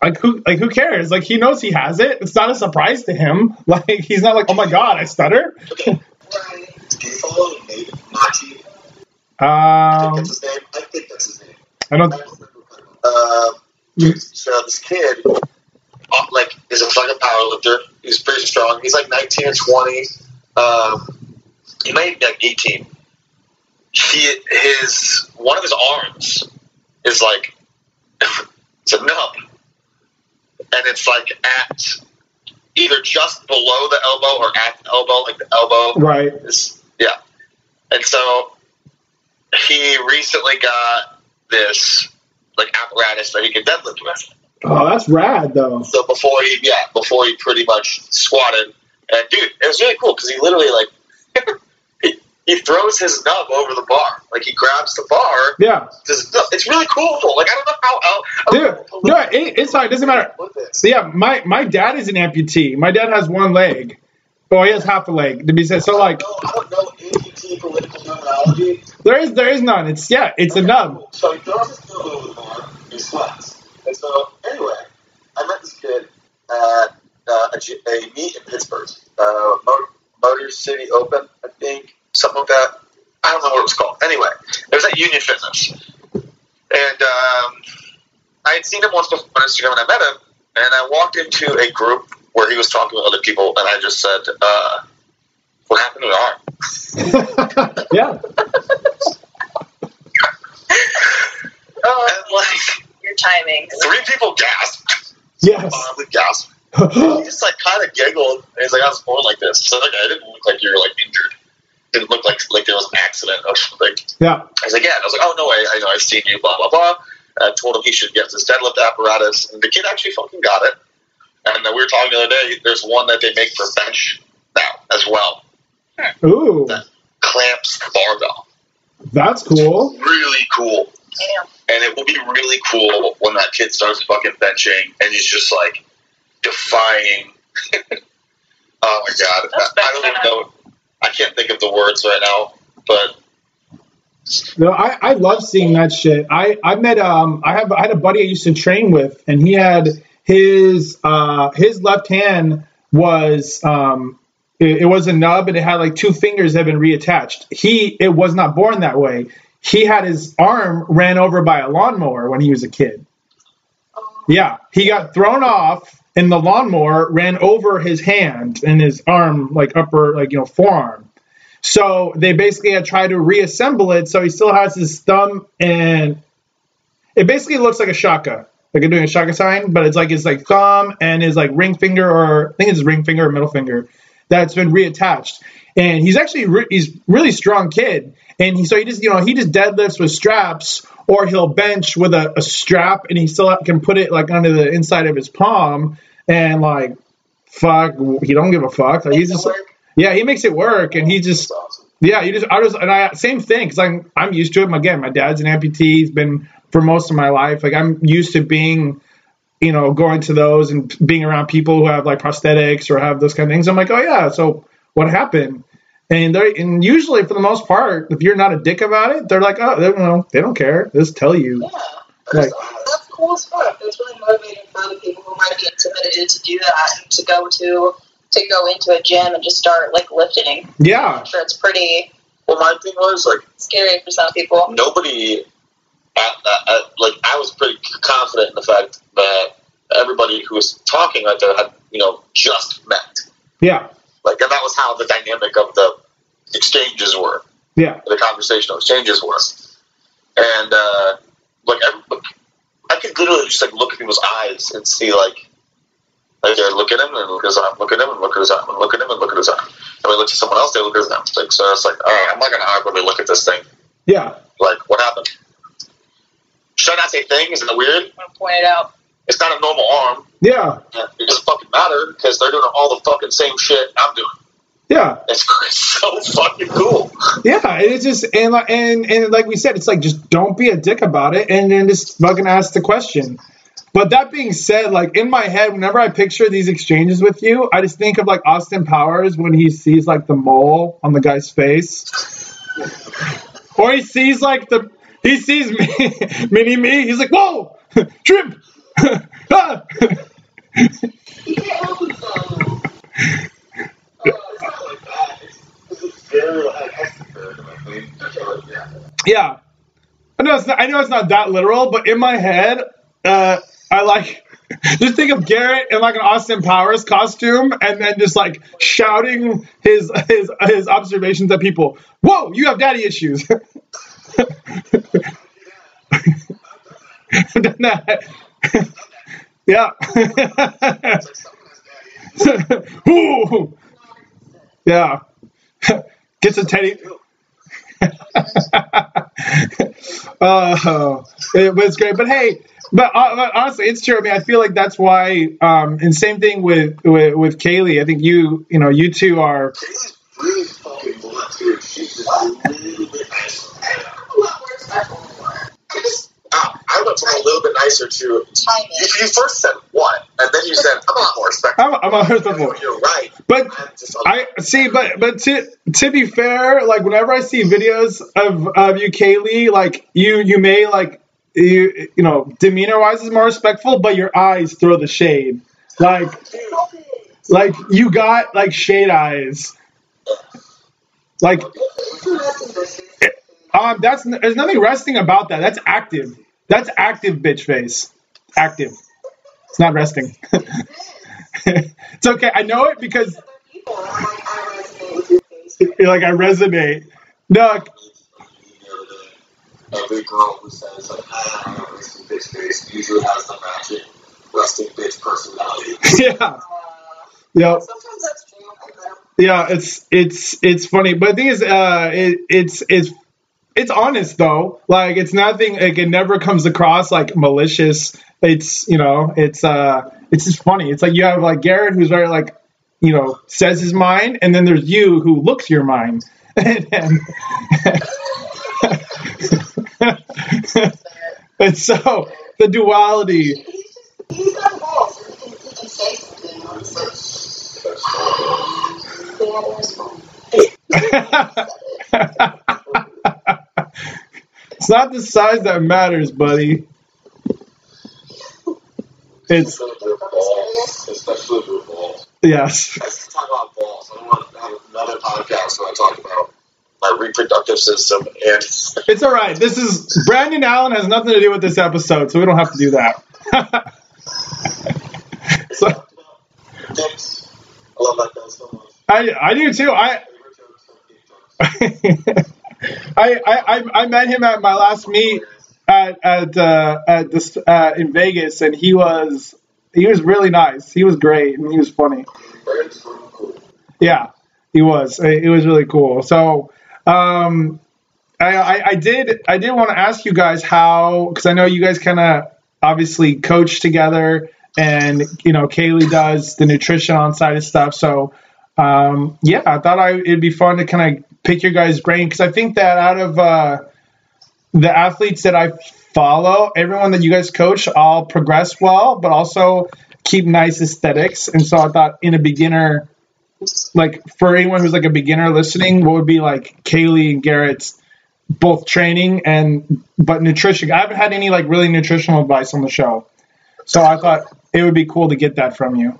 [SPEAKER 1] like who like who cares? Like he knows he has it. It's not a surprise to him. Like he's not like oh my god I stutter.
[SPEAKER 2] Machi? I think
[SPEAKER 1] Um,
[SPEAKER 2] that's his name. I think that's his name.
[SPEAKER 1] I don't.
[SPEAKER 2] Uh, so this kid, like, is a fucking powerlifter. He's pretty strong. He's like 19 or 20. Um, he might be like 18. He his one of his arms is like it's a nub, and it's like at either just below the elbow or at the elbow, like the elbow
[SPEAKER 1] Right.
[SPEAKER 2] is yeah. And so he recently got this like apparatus that he could deadlift with.
[SPEAKER 1] Oh, that's rad though.
[SPEAKER 2] So before he yeah, before he pretty much squatted and dude, it was really cool because he literally like he, he throws his nub over the bar. Like he grabs the bar.
[SPEAKER 1] Yeah,
[SPEAKER 2] Just, it's really cool. Though. Like I don't know how else.
[SPEAKER 1] dude. No, it, it's fine. It doesn't matter. So yeah, my my dad is an amputee. My dad has one leg. Oh, he has half a leg to be said. So like,
[SPEAKER 2] No, I don't know amputee political terminology.
[SPEAKER 1] there is there is none. It's yeah, it's a nub.
[SPEAKER 2] So he throws his nub over the bar and squats. And so, anyway, I met this kid at uh, a, a meet in Pittsburgh, uh, Motor, Motor City Open, I think, something like that. I don't know what it was called. Anyway, it was at Union Fitness. And um, I had seen him once before on Instagram, and I met him, and I walked into a group where he was talking with other people, and I just said, uh, what happened to the arm?
[SPEAKER 1] yeah,
[SPEAKER 3] oh,
[SPEAKER 2] And, like,
[SPEAKER 3] your timing.
[SPEAKER 2] three people gasped.
[SPEAKER 1] Yes.
[SPEAKER 2] Audibly gasped. he just like kind of giggled and he's like, I was born like this. So like, I didn't look like you were like injured. Didn't look like like there was an accident or something.
[SPEAKER 1] yeah.
[SPEAKER 2] I was like, yeah. And I was like, oh no, I, I know I've seen you. Blah blah blah. I told him he should get this deadlift apparatus, and the kid actually fucking got it. And then we were talking the other day. There's one that they make for bench now as well.
[SPEAKER 1] Ooh.
[SPEAKER 2] Clamps the barbell.
[SPEAKER 1] That's cool.
[SPEAKER 2] Really cool.
[SPEAKER 3] I know.
[SPEAKER 2] And it will be really cool when that kid starts fucking benching and he's just like defying. oh my god. I, I don't even know. I can't think of the words right now, but
[SPEAKER 1] No, I, I love seeing that shit. I, I met um I have I had a buddy I used to train with and he had his uh his left hand was um it, it was a nub and it had like two fingers that had been reattached. He it was not born that way. He had his arm ran over by a lawnmower when he was a kid. Yeah, he got thrown off and the lawnmower ran over his hand and his arm, like upper, like, you know, forearm. So they basically had tried to reassemble it. So he still has his thumb and it basically looks like a shaka, like I'm doing a shaka sign, but it's like his like thumb and his like ring finger or I think it's his ring finger or middle finger that's been reattached. And he's actually re- he's really strong kid. And he so he just you know he just deadlifts with straps or he'll bench with a, a strap and he still can put it like under the inside of his palm and like fuck he don't give a fuck like he's just
[SPEAKER 3] work.
[SPEAKER 1] yeah he makes it work and he just yeah, you just I just and I same thing because I'm I'm used to it. Again, my dad's an amputee. He's been for most of my life. Like I'm used to being, you know, going to those and being around people who have like prosthetics or have those kind of things. I'm like, oh yeah. So what happened? And they and usually for the most part, if you're not a dick about it, they're like, oh, they don't know, they don't care. They just tell you.
[SPEAKER 3] Yeah.
[SPEAKER 1] Like,
[SPEAKER 3] That's cool as fuck. It's really motivating for other people who might be intimidated to do that and to go to to go into a gym and just start like lifting.
[SPEAKER 1] yeah,
[SPEAKER 3] I'm sure it's pretty
[SPEAKER 2] Well, my thing was like
[SPEAKER 3] scary for some people.
[SPEAKER 2] nobody at, at, at, like I was pretty confident in the fact that everybody who was talking right there had you know just met
[SPEAKER 1] yeah,
[SPEAKER 2] like and that was how the dynamic of the exchanges were
[SPEAKER 1] yeah,
[SPEAKER 2] the conversational exchanges were and uh, like I, like, I could literally just like look at people's eyes and see like like they look at him and look at his arm, look at him and look at his arm, and look at him and look at his arm. And we look at someone else, they look at his arm. Like so, it's like, all right, I'm not gonna awkwardly look at this thing.
[SPEAKER 1] yeah,
[SPEAKER 2] Like, what happened? Should I not say thing? Is that weird?
[SPEAKER 3] I'm gonna point it out.
[SPEAKER 2] It's not a normal arm.
[SPEAKER 1] yeah,
[SPEAKER 2] It doesn't fucking matter because they're doing all the fucking same shit I'm doing.
[SPEAKER 1] Yeah.
[SPEAKER 2] It's, it's so fucking cool.
[SPEAKER 1] Yeah, and it's just and like and and like we said, it's like just don't be a dick about it, and then just fucking ask the question. But that being said, like in my head, whenever I picture these exchanges with you, I just think of like Austin Powers when he sees like the mole on the guy's face, or he sees like the he sees me, mini me. He's like, whoa, trip. Ah.
[SPEAKER 2] You can't help yourself. Uh, it's not like that. It's, it's very like hectic. Like, yeah.
[SPEAKER 1] I know it's not, I know it's not that literal, but in my head, uh, I like just think of Garrett in like an Austin Powers costume, and then just like shouting his his his observations at people. Whoa, you have daddy issues. Done that. yeah. Ooh. Yeah. Gets a teddy. uh, it was great, but hey, but, uh, but honestly, it's true. I mean, I feel like that's why. Um, and same thing with, with with Kaylee. I think you, you know, you two are.
[SPEAKER 2] just, uh, I went from a little bit nicer to. You, you first said what, and then you said I'm a lot more respectful.
[SPEAKER 1] I'm, I'm a respectful.
[SPEAKER 2] You're right.
[SPEAKER 1] But
[SPEAKER 2] I'm.
[SPEAKER 1] I see, but but to to be fair, like whenever I see videos of of you, Kaylee, like you you may like you you know demeanor wise is more respectful, but your eyes throw the shade. Like like you got like shade eyes. Like um, that's there's nothing resting about that. That's active. That's active bitch face. Active. It's not resting. it's okay. I know it because
[SPEAKER 3] People, and like, I resonate with
[SPEAKER 1] you're like I resonate. No,
[SPEAKER 2] Every girl who says like, "Ah, I don't resting bitch face usually has the matching resting bitch personality.
[SPEAKER 1] yeah,
[SPEAKER 3] Uh,
[SPEAKER 1] yeah,
[SPEAKER 3] sometimes that's true. I get 'em.
[SPEAKER 1] yeah. It's it's it's funny, but the thing is, uh, it, it's it's it's honest though. Like it's nothing. Like it never comes across like malicious. It's you know, it's uh, it's just funny. It's like you have like Garrett, who's very like, you know, says his mind, and then there's you who looks your mind. and and so the duality.
[SPEAKER 3] He's got He can, say something fine.
[SPEAKER 1] It's not the size that matters, buddy. It's
[SPEAKER 2] balls. Especially with balls.
[SPEAKER 1] yes.
[SPEAKER 2] Let's talk about balls. I want to have another podcast where I talk about my reproductive system and
[SPEAKER 1] It's all right. This is Brandon Allen has nothing to do with this episode, so we don't have to do that. so.
[SPEAKER 2] I love that guy so much.
[SPEAKER 1] I I do too. I I, I I met him at my last meet at at uh, at this uh, in Vegas, and he was he was really nice. He was great, and he was funny. Yeah, he was. It it was really cool. So, um, I, I, I did I did want to ask you guys how because I know you guys kind of obviously coach together, and you know Kaylee does the nutrition on side of stuff. So, um, yeah, I thought I, it'd be fun to kind of pick your guys' brain because I think that out of uh, the athletes that I follow, everyone that you guys coach, all progress well, but also keep nice aesthetics. And so I thought in a beginner like for anyone who's like a beginner listening, what would be like Kaylee and Garrett's both training and but nutrition? I haven't had any like really nutritional advice on the show, so I thought it would be cool to get that from you.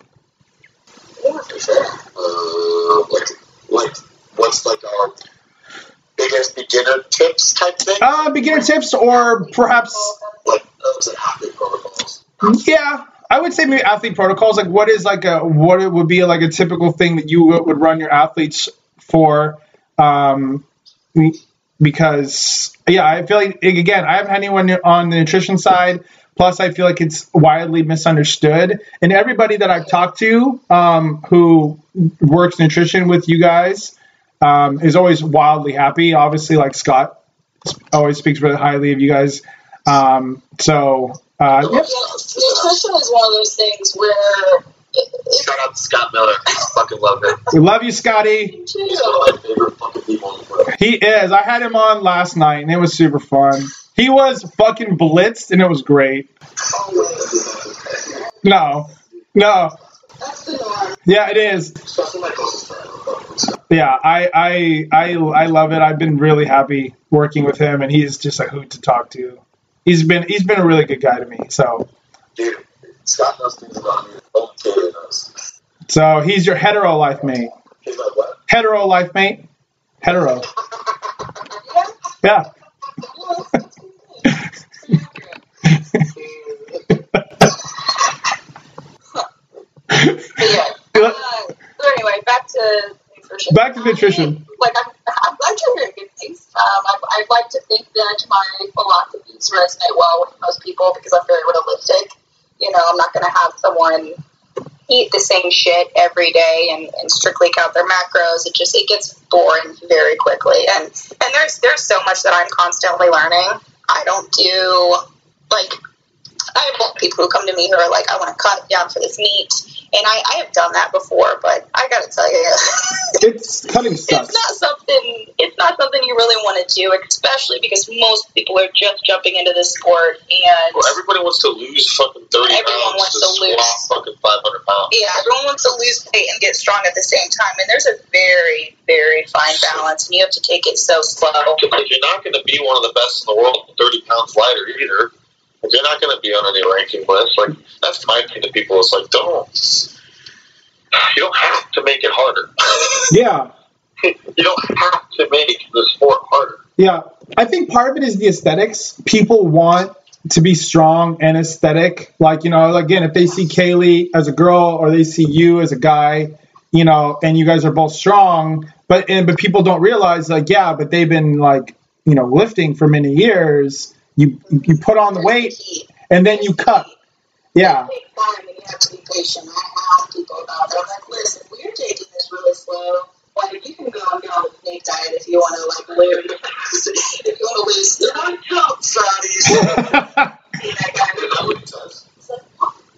[SPEAKER 2] Yeah, for sure. Uh, like, like, what's like our biggest beginner tips type thing?
[SPEAKER 1] Uh, beginner tips or perhaps
[SPEAKER 2] Like, uh, athlete protocols?
[SPEAKER 1] yeah. I would say maybe athlete protocols. Like, what is like a what it would be like a typical thing that you would run your athletes for? Um, because yeah, I feel like again, I haven't had anyone on the nutrition side. Plus, I feel like it's widely misunderstood. And everybody that I've talked to um, who works nutrition with you guys um, is always wildly happy. Obviously, like Scott always speaks really highly of you guys. Um, so uh, yeah.
[SPEAKER 3] Yeah, nutrition is one of those things where it, it,
[SPEAKER 2] Shout out to Scott Miller. I fucking love him.
[SPEAKER 1] we love you, Scotty.
[SPEAKER 2] He's one of my favorite fucking people on the planet.
[SPEAKER 1] He is. I had him on last night, and it was super fun. He was fucking blitzed, and it was great. No, no,
[SPEAKER 3] that's the norm.
[SPEAKER 1] yeah, it is.
[SPEAKER 2] Especially my closest friend.
[SPEAKER 1] Yeah, I, I, I, I love it. I've been really happy working with him, and he's just a hoot to talk to. He's been, he's been a really good guy to me. So,
[SPEAKER 2] Dude, Scott knows things about me. Don't knows.
[SPEAKER 1] so he's your hetero life mate.
[SPEAKER 2] He's like, what?
[SPEAKER 1] Hetero life mate. Hetero.
[SPEAKER 3] Yeah.
[SPEAKER 1] Yeah.
[SPEAKER 3] But yeah. Uh, so anyway, back to nutrition.
[SPEAKER 1] Back to nutrition.
[SPEAKER 3] I, like I'm, I'm glad you're hearing good things. Um, I, I'd like to think that my philosophies resonate well with most people because I'm very realistic. You know, I'm not going to have someone eat the same shit every day and, and strictly count their macros. It just it gets boring very quickly. And and there's there's so much that I'm constantly learning. I don't do like I have people who come to me who are like, I want to cut down for this meat, and I, I have done that before, but I got to tell you,
[SPEAKER 1] It's cutting
[SPEAKER 3] it's not something. It's not something you really want to do, especially because most people are just jumping into this sport, and
[SPEAKER 2] Well, everybody wants to lose fucking 30
[SPEAKER 3] Everyone
[SPEAKER 2] pounds
[SPEAKER 3] wants
[SPEAKER 2] to
[SPEAKER 3] to lose.
[SPEAKER 2] fucking 500 pounds.
[SPEAKER 3] yeah, everyone wants to lose weight and get strong at the same time, and there's a very, very fine balance, and you have to take it so slow.
[SPEAKER 2] Like, you're not going to be one of the best in the world 30 pounds lighter either. Like, you're not going to be on any ranking list. Like, that's my thing to people. It's like, don't. You don't have to make it harder.
[SPEAKER 1] Yeah.
[SPEAKER 2] you don't have to make the sport harder.
[SPEAKER 1] Yeah, I think part of it is the aesthetics. People want to be strong and aesthetic. Like, you know, again, if they see Kaylee as a girl or they see you as a guy, you know, and you guys are both strong, but and but people don't realize like, yeah, but they've been like, you know, lifting for many years. You you put on the weight and then you cut. Yeah.
[SPEAKER 3] It takes time, and you have to be patient. I have people about that. I'm like, listen, we're taking this really slow. Like, you can go and get on the snake diet if you want to, like, lose. if you want to lose, you're not count, fatties. And that guy
[SPEAKER 2] You know what he says?
[SPEAKER 3] He's like,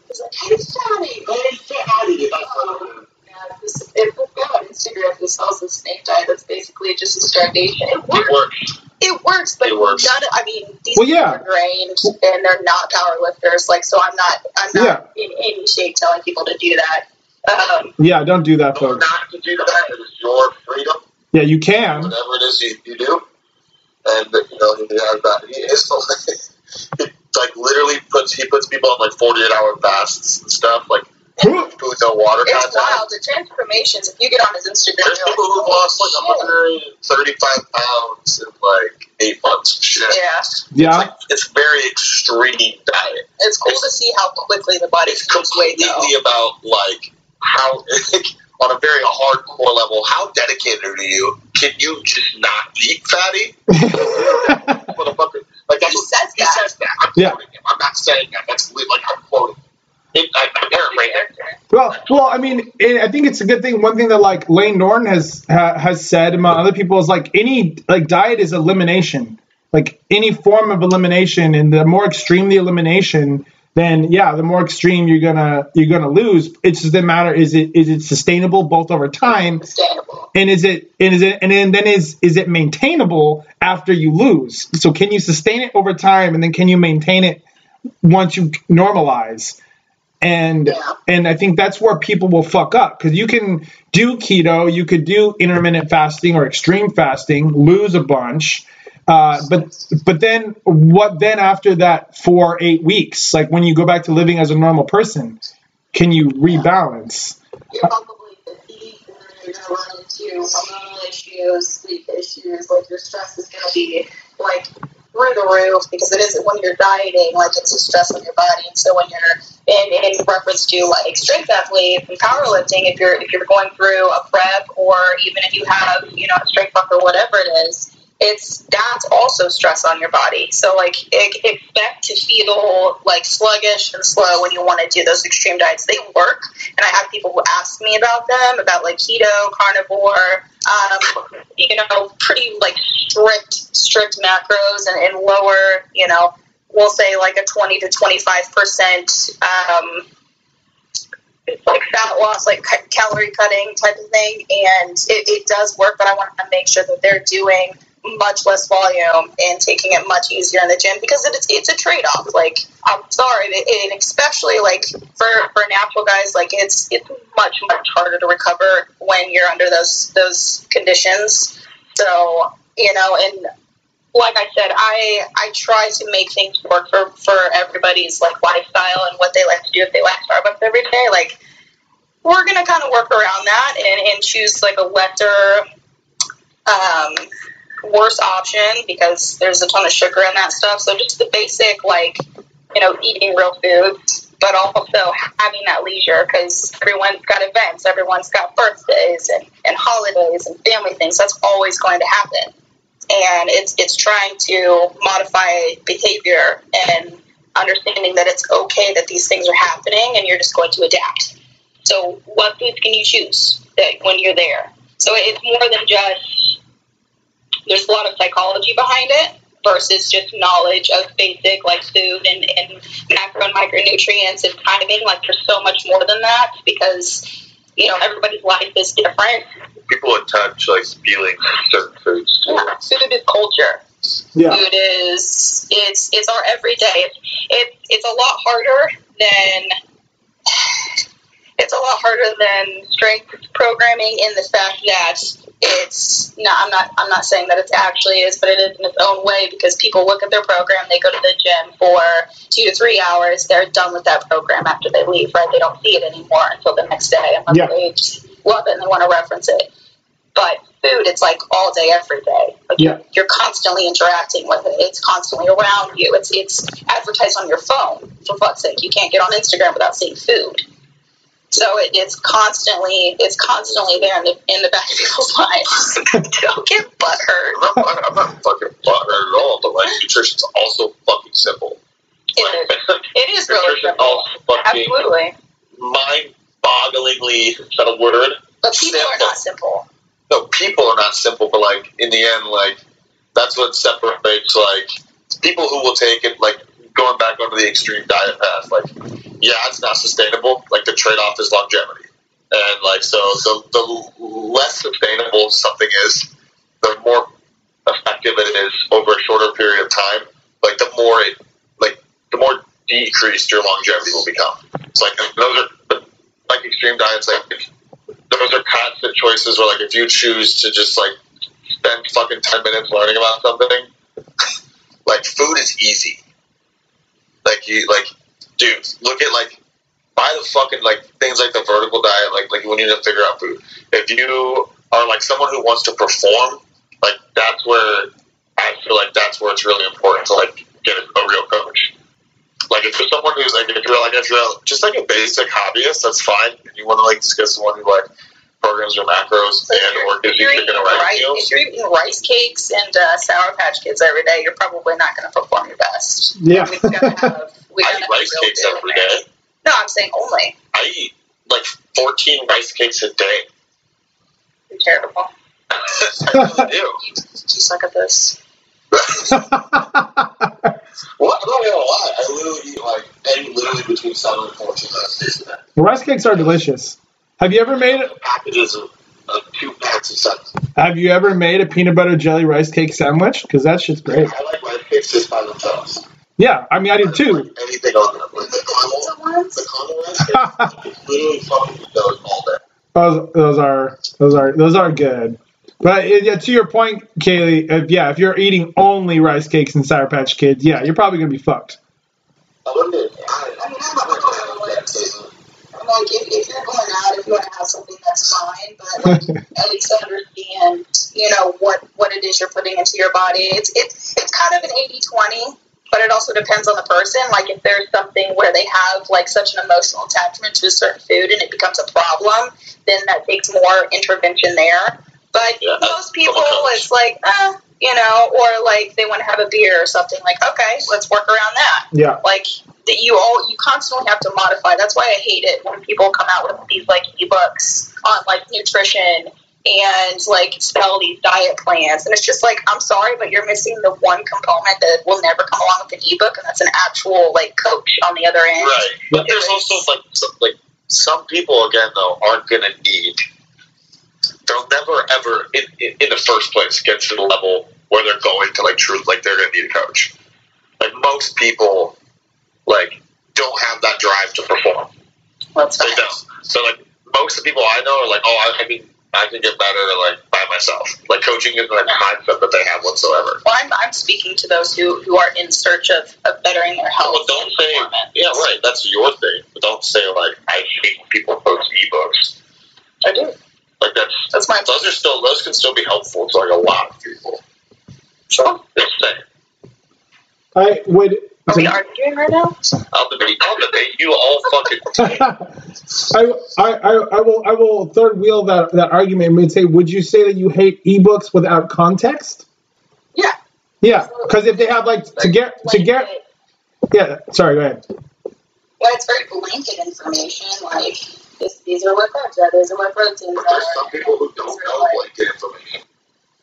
[SPEAKER 3] he's like, hey, Johnny.
[SPEAKER 2] Hey, fatty.
[SPEAKER 3] Um, yeah, this, if we go on Instagram, this sells the snake diet. That's basically just a starvation. It
[SPEAKER 2] It
[SPEAKER 3] works.
[SPEAKER 2] Works.
[SPEAKER 3] It works, but
[SPEAKER 2] It works.
[SPEAKER 3] none. I mean, these
[SPEAKER 1] Well, yeah.
[SPEAKER 3] are drained and they're not power lifters. Like, so I'm not, I'm not in any shape telling people to do that. Um,
[SPEAKER 1] Yeah, don't do that,
[SPEAKER 2] No,
[SPEAKER 1] folks.
[SPEAKER 2] not to do that. It is your freedom.
[SPEAKER 1] Yeah, you can.
[SPEAKER 2] whatever it is you, you do. And you know, he has that. He is he like literally puts he puts people on like forty eight hour fasts and stuff, like food no water
[SPEAKER 3] it's
[SPEAKER 2] content.
[SPEAKER 3] wild. The transformations, if you get on his Instagram,
[SPEAKER 2] There's
[SPEAKER 3] you're
[SPEAKER 2] people who've lost like 135 pounds in like eight months. Shit.
[SPEAKER 3] Yeah,
[SPEAKER 2] It's,
[SPEAKER 1] Yeah.
[SPEAKER 2] like, it's very extreme diet.
[SPEAKER 3] it's cool to see how quickly the body
[SPEAKER 2] It's
[SPEAKER 3] can lose weight,
[SPEAKER 2] completely about like how on a very hardcore level. How dedicated are you? Can you just not eat fatty? Motherfucker. Like that's
[SPEAKER 3] He
[SPEAKER 2] what,
[SPEAKER 3] says
[SPEAKER 2] he
[SPEAKER 3] that.
[SPEAKER 2] says that. I'm
[SPEAKER 1] Yeah.
[SPEAKER 2] quoting him. I'm not saying that. That's like I'm quoting. It, I, I'm paraphrasing.
[SPEAKER 1] Well, well, I mean, I think it's a good thing. One thing that like Layne Norton has ha, has said among other people is like any like diet is elimination. Like any form of elimination, and the more extreme the elimination, then yeah, the more extreme you're gonna you're gonna lose. It's just a matter is it is it sustainable both over time and is it and is it and then, then is is it maintainable after you lose so can you sustain it over time and then can you maintain it once you normalize and
[SPEAKER 3] Yeah.
[SPEAKER 1] and i think that's where people will fuck up because you can do keto you could do intermittent fasting or extreme fasting lose a bunch uh, but but then what then after that for eight weeks like when you go back to living as a normal person can you rebalance
[SPEAKER 3] then you're to run into hormonal issues, sleep issues. Like your stress is to be like through the roof because it isn't when you're dieting, like it's a stress on your body. And so when you're in, in reference to like strength athletes and powerlifting, if you're if you're going through a prep or even if you have you know a strength buck or whatever it is, it's that's also stress on your body. So like e- expect to feel like sluggish and slow when you want to do those extreme diets. They work, and I have people who ask me about them about like keto, carnivore, um, you know, pretty like strict strict macros and, and lower, you know, we'll say like a twenty to twenty five percent. Um, like fat loss, like ca- calorie cutting type of thing, and it, it does work. But I want to make sure that they're doing much less volume and taking it much easier in the gym because it's it's a trade off. Like I'm sorry, and especially like for for natural guys, like it's it's much much harder to recover when you're under those those conditions. So you know, and like I said, I I try to make things work for for everybody's like lifestyle and what they like to do if they like Starbucks every day. Like we're gonna kind of work around that and, and choose like a lesser, um, worse option because there's a ton of sugar in that stuff. So just the basic like you know eating real foods, but also having that leisure because everyone's got events, everyone's got birthdays and, and holidays and family things. That's always going to happen and it's it's trying to modify behavior and understanding that it's okay that these things are happening and you're just going to adapt. So what foods can you choose that when you're there? So it's more than just there's a lot of psychology behind it versus just knowledge of basic like food and, and macro and micronutrients and timing. Like there's so much more than that because you know everybody's life is different.
[SPEAKER 2] People would touch like feeling certain foods.
[SPEAKER 3] Yeah, Food is culture.
[SPEAKER 1] yeah
[SPEAKER 3] food is it's it's our everyday. It's it, it's a lot harder than it's a lot harder than strength programming in the fact that it's no I'm not I'm not saying that it actually is, but it is in its own way because people look at their program, they go to the gym for two to three hours, they're done with that program after they leave, right? They don't see it anymore until the next day unless
[SPEAKER 1] Yeah.
[SPEAKER 3] they just love it and they want to reference it. But food, it's like all day, every day. Like
[SPEAKER 1] Yeah.
[SPEAKER 3] you're constantly interacting with it. It's constantly around you. It's it's advertised on your phone. For fuck's sake, you can't get on Instagram without seeing food. So it, it's constantly it's constantly there in the in the back of people's minds. Don't get butthurt.
[SPEAKER 2] I'm not, I'm not fucking butthurt at all, but like nutrition's also fucking simple.
[SPEAKER 3] It is. It is really simple.
[SPEAKER 2] also fucking
[SPEAKER 3] Absolutely.
[SPEAKER 2] mind-bogglingly is that a word?
[SPEAKER 3] But people are not simple.
[SPEAKER 2] No, people are not simple, but like in the end, like that's what separates like people who will take it like going back onto the extreme diet path. Like, yeah, it's not sustainable. Like the trade-off is longevity, and like so the the less sustainable something is, the more effective it is over a shorter period of time. like the more it, like the more decreased your longevity will become. It's like those are like extreme diets. Like those are constant choices. Where like if you choose to just like spend fucking ten minutes learning about something, like food is easy. Like you like, dude, look at like buy the fucking like things like the vertical diet. Like like when you need to figure out food. If you are like someone who wants to perform, like that's where I feel like that's where it's really important to like get a, a real coach. Like if you're someone who's like if you're like if you're just like a basic hobbyist, that's fine. If you want to like just get someone who like programs your macros
[SPEAKER 3] So
[SPEAKER 2] and or gives you
[SPEAKER 3] you're
[SPEAKER 2] chicken
[SPEAKER 3] eating
[SPEAKER 2] rice
[SPEAKER 3] rice,
[SPEAKER 2] meals.
[SPEAKER 3] if you're eating rice cakes and uh, sour patch kids every day, you're probably not going to perform your best.
[SPEAKER 1] Yeah.
[SPEAKER 3] We've got to have. We
[SPEAKER 2] I
[SPEAKER 3] gotta
[SPEAKER 2] eat rice cakes every day. there.
[SPEAKER 3] No, I'm saying only.
[SPEAKER 2] I eat like 14 rice cakes a day.
[SPEAKER 3] You're terrible.
[SPEAKER 2] I really do.
[SPEAKER 3] You, you suck at this.
[SPEAKER 2] Well, I'm not gonna lie. I literally eat like any literally between seven and fourteen rice cakes a day.
[SPEAKER 1] rice cakes are delicious. Have you ever made
[SPEAKER 2] Packages of, of two packs of sets.
[SPEAKER 1] Have you ever made a peanut butter jelly rice cake sandwich? Because that shit's great.
[SPEAKER 2] I like rice cakes just by themselves.
[SPEAKER 1] Yeah, I mean I do too.
[SPEAKER 2] Like anything on them. Like the caramel,
[SPEAKER 3] ones?
[SPEAKER 2] the caramel rice cakes. literally fucking eat those all day.
[SPEAKER 1] Those those are those are those are good. But uh, yeah, to your point, Kaylee, if, yeah, if you're eating only rice cakes and Sour Patch Kids, yeah, you're probably gonna be fucked.
[SPEAKER 2] I wonder.
[SPEAKER 3] Like, if, if you're going out, if you want to have something, that's fine. But like, at least understand, you know, what what it is you're putting into your body. It's it's it's kind of an 80-20, but it also depends on the person. Like if there's something where they have like such an emotional attachment to a certain food and it becomes a problem, then that takes more intervention there. But
[SPEAKER 2] Yeah,
[SPEAKER 3] most people,
[SPEAKER 2] from a coach.
[SPEAKER 3] it's like, eh, you know, or like they want to have a beer or something. Like, okay, let's work around that
[SPEAKER 1] Yeah,
[SPEAKER 3] like that you all you constantly have to modify that's why i hate it when people come out with these like ebooks on like nutrition and like spell these diet plans and it's just like i'm sorry but you're missing the one component that will never come along with an ebook and that's an actual like coach on the other end
[SPEAKER 2] Right, but there's also like some, like some people again though aren't gonna need. They'll never ever in, in, in the first place get to the level where they're going to like true like they're gonna need a coach. Like most people, like don't have that drive to perform.
[SPEAKER 3] That's
[SPEAKER 2] They don't. So like most of the people I know are like, oh, I, I mean, I can get better like by myself. Like coaching isn't a concept that they have whatsoever.
[SPEAKER 3] well I'm, I'm speaking to those who, who are in search of, of bettering their health
[SPEAKER 2] Well, don't say, yeah, right. That's your thing. But don't say like I hate when people post ebooks.
[SPEAKER 3] i do
[SPEAKER 2] Like that's
[SPEAKER 3] that's my
[SPEAKER 2] those are still those can still be helpful to like a lot of people.
[SPEAKER 3] sure
[SPEAKER 2] Just saying.
[SPEAKER 1] I would.
[SPEAKER 3] are we arguing right now
[SPEAKER 2] I'll debate. I'll debate you all fucking.
[SPEAKER 1] I, I, I, I will I will third wheel that that argument and say, would you say that you hate ebooks without context?
[SPEAKER 3] yeah
[SPEAKER 1] Yeah, because if they have like to get to get yeah, sorry, go ahead.
[SPEAKER 3] Well, it's very blanket information. Like this, these are my carbs are. These are what proteins
[SPEAKER 2] But there's some people who don't know blanket information.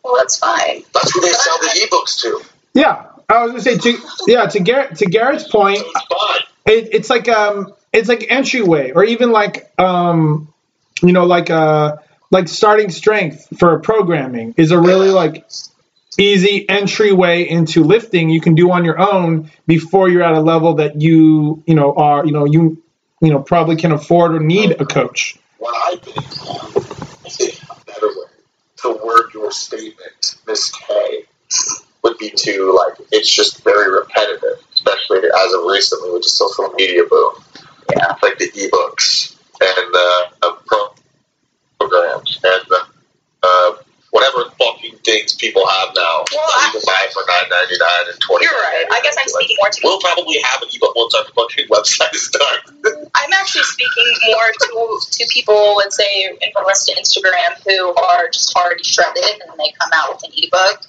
[SPEAKER 3] Well, that's fine.
[SPEAKER 2] That's who they sell the ebooks to.
[SPEAKER 1] Yeah, I was gonna say to yeah to Garrett to Garrett's point,
[SPEAKER 2] So it's fine.
[SPEAKER 1] it, it's like um it's like entryway or even like um you know like uh like starting strength for programming is a really like easy entryway into lifting you can do on your own before you're at a level that you you know are you know you you know probably can afford or need a coach
[SPEAKER 2] What I think, I think a better way to word your statement, Miss K, would be to like it's just very repetitive, especially as of recently with the social media boom.
[SPEAKER 3] Yeah.
[SPEAKER 2] like the ebooks and the uh, programs and the uh, whatever fucking things people have now
[SPEAKER 3] Well, I-
[SPEAKER 2] you can buy for nine ninety nine and twenty.
[SPEAKER 3] You're right. I guess I'm speaking more to.
[SPEAKER 2] We'll probably have an ebook once our fucking website is done.
[SPEAKER 3] I'm actually speaking more to to people, let's say, in regards to Instagram, who are just already shredded, and they come out with an ebook,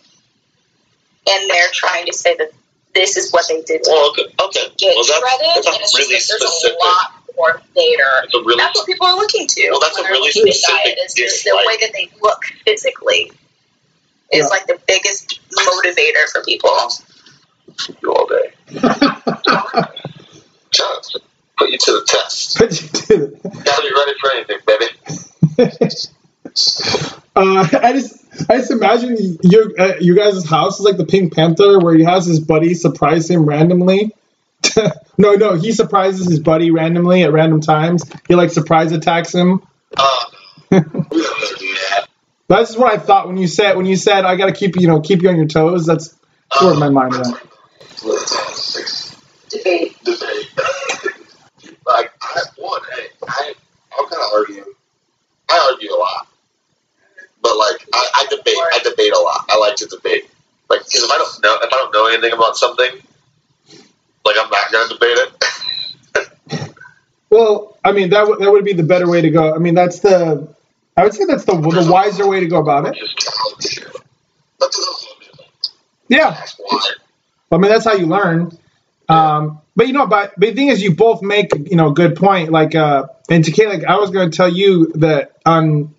[SPEAKER 3] and they're trying to say that this is what they did to
[SPEAKER 2] well, okay, okay.
[SPEAKER 3] get
[SPEAKER 2] Well, that's,
[SPEAKER 3] shredded,
[SPEAKER 2] that's
[SPEAKER 3] and it's
[SPEAKER 2] really
[SPEAKER 3] just like there's
[SPEAKER 2] specific.
[SPEAKER 3] a lot more there.
[SPEAKER 2] That's a really
[SPEAKER 3] That's what people are looking to.
[SPEAKER 2] Well, that's a really specific
[SPEAKER 3] diet, is the, the
[SPEAKER 2] dislike.
[SPEAKER 3] way that they look physically is
[SPEAKER 1] Yeah.
[SPEAKER 3] like the biggest motivator for people.
[SPEAKER 2] you all day. Chance. Put you to the test.
[SPEAKER 1] But you do.
[SPEAKER 2] Gotta be ready for anything, baby.
[SPEAKER 1] uh, I just I just imagine your uh, you guys' house is like the Pink Panther, where he has his buddy surprise him randomly. no, no, he surprises his buddy randomly at random times. He like surprise attacks him.
[SPEAKER 2] Oh, no. we don't really do that.
[SPEAKER 1] That's what I thought when you said when you said I got to keep you know keep you on your toes. That's where my mind went.
[SPEAKER 3] Debate.
[SPEAKER 2] Debate. like, I, one, hey, I, I'll kind of argue. I argue a lot. But, like, I, I debate. I debate a lot. I like to debate. Like, because if I don't know, if I don't know anything about something, like, I'm not going to debate it.
[SPEAKER 1] Well, I mean that w- that would be the better way to go. I mean that's the I would say that's the the wiser way to go about it. Yeah, I mean that's how you learn. Um, but you know, but, but the thing is, you both make you know a good point. Like, uh, and to Kate, like I was going to tell you that on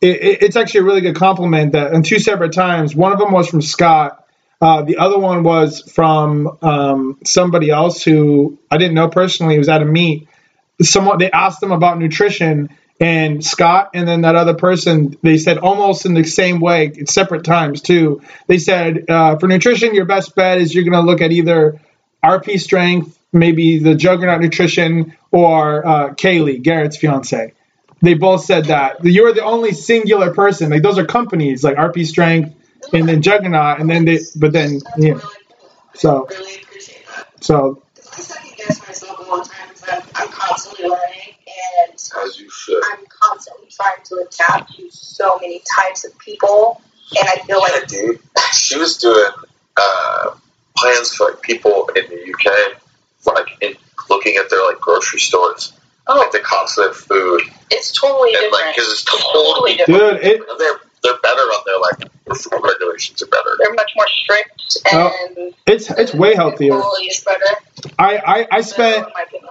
[SPEAKER 1] it, it- it's actually a really good compliment that on two separate times. One of them was from Scott. Uh, the other one was from um, somebody else who I didn't know personally. He was at a meet. Someone they asked them about nutrition, and Scott and then that other person they said almost in the same way, separate times too. They said uh, for nutrition, your best bet is you're going to look at either RP Strength, maybe the Juggernaut Nutrition, or uh, Kaylee, Garrett's fiance. They both said that you're the only singular person. Like those are companies, like RP Strength, and then Juggernaut, and then they, but then
[SPEAKER 3] That's
[SPEAKER 1] yeah.
[SPEAKER 3] really.
[SPEAKER 1] So
[SPEAKER 3] I really appreciate that.
[SPEAKER 1] so
[SPEAKER 3] Because I second guess myself a lot of times. I'm, I'm constantly learning, and
[SPEAKER 2] As you should.
[SPEAKER 3] I'm constantly trying to adapt to so many types of people. And I feel
[SPEAKER 2] Yeah,
[SPEAKER 3] like
[SPEAKER 2] dude. She was doing uh, plans for like people in the UK, like in looking at their like grocery stores,
[SPEAKER 3] oh,
[SPEAKER 2] like the cost of their food,
[SPEAKER 3] it's totally
[SPEAKER 2] and
[SPEAKER 3] different.
[SPEAKER 2] like because it's totally
[SPEAKER 3] different.
[SPEAKER 1] dude, it,
[SPEAKER 2] they're they're better on their like their food regulations are better.
[SPEAKER 3] They're much more strict, and
[SPEAKER 1] it's it's way healthier.
[SPEAKER 3] Quality is better.
[SPEAKER 1] I I, I spent
[SPEAKER 3] in my opinion.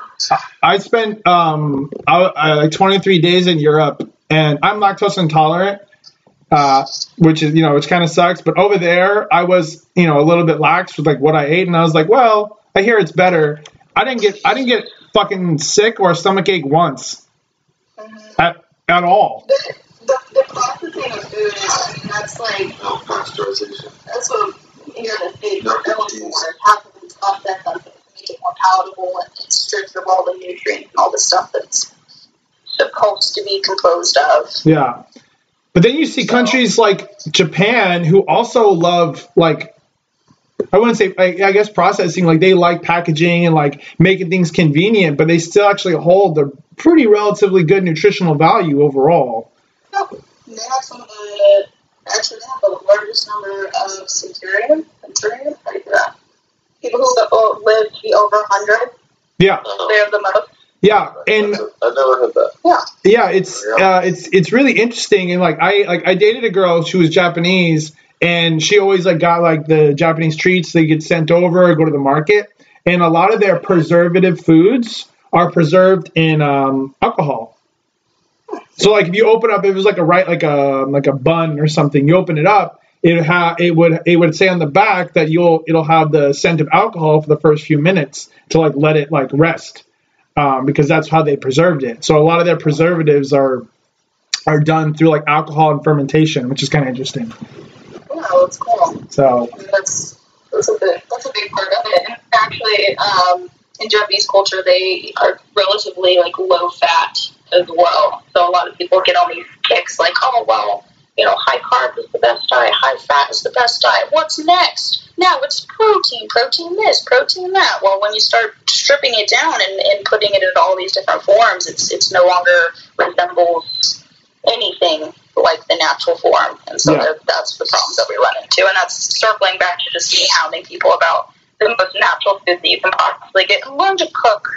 [SPEAKER 1] I spent um I, I, like 23 days in Europe, and I'm lactose intolerant, uh, which is you know which kind of sucks. But over there, I was you know a little bit lax with like what I ate, and I was like, well, I hear it's better. I didn't get I didn't get fucking sick or a stomach ache once
[SPEAKER 3] Mhm.
[SPEAKER 1] at at all.
[SPEAKER 3] The, the, the processing of food is, that's like,
[SPEAKER 2] No pasteurization.
[SPEAKER 3] that's what you're the big
[SPEAKER 2] No
[SPEAKER 3] going for. Half of it's processed on to make it more palatable and, and strips of all the nutrients and all the stuff that's supposed to be composed of.
[SPEAKER 1] Yeah. But then you see countries like Japan who also love like I wouldn't say I, I guess processing like they like packaging and like making things convenient, but they still actually hold the pretty relatively good nutritional value overall.
[SPEAKER 3] They have some of the, actually, they have the largest number of centurion, centurion, how do you do that? People who live, live to be over 100,
[SPEAKER 1] Yeah,
[SPEAKER 3] they have the most.
[SPEAKER 1] yeah, and
[SPEAKER 2] I've never heard that.
[SPEAKER 1] yeah, it's uh, it's it's really interesting. And like I like I dated a girl, she was Japanese, and she always like got like the Japanese treats. They get sent over, go to the market, and a lot of their preservative foods are preserved in um, alcohol. So like if you open up, if it was like a right like a like a bun or something, you open it up, it ha- it would it would say on the back that you'll it'll have the scent of alcohol for the first few minutes to like let it like rest um, because that's how they preserved it. So a lot of their preservatives are are done through like alcohol and fermentation, which is kind of interesting.
[SPEAKER 3] Yeah, that's cool.
[SPEAKER 1] So
[SPEAKER 3] that's, that's, a big, that's a big part of it. And actually, um, in Japanese culture, they are relatively like low fat as well. So a lot of people get on these kicks like, oh, well, you know, high carb is the best diet, high fat is the best diet. What's next? Now it's protein, protein this, protein that. Well, when you start stripping it down and, and putting it in all these different forms, it's it's no longer resembles anything like the natural form. And so
[SPEAKER 1] Yeah.
[SPEAKER 3] that's the problems that we run into. And that's circling back to just me hounding people about the most natural food that you can possibly get. Learn to cook.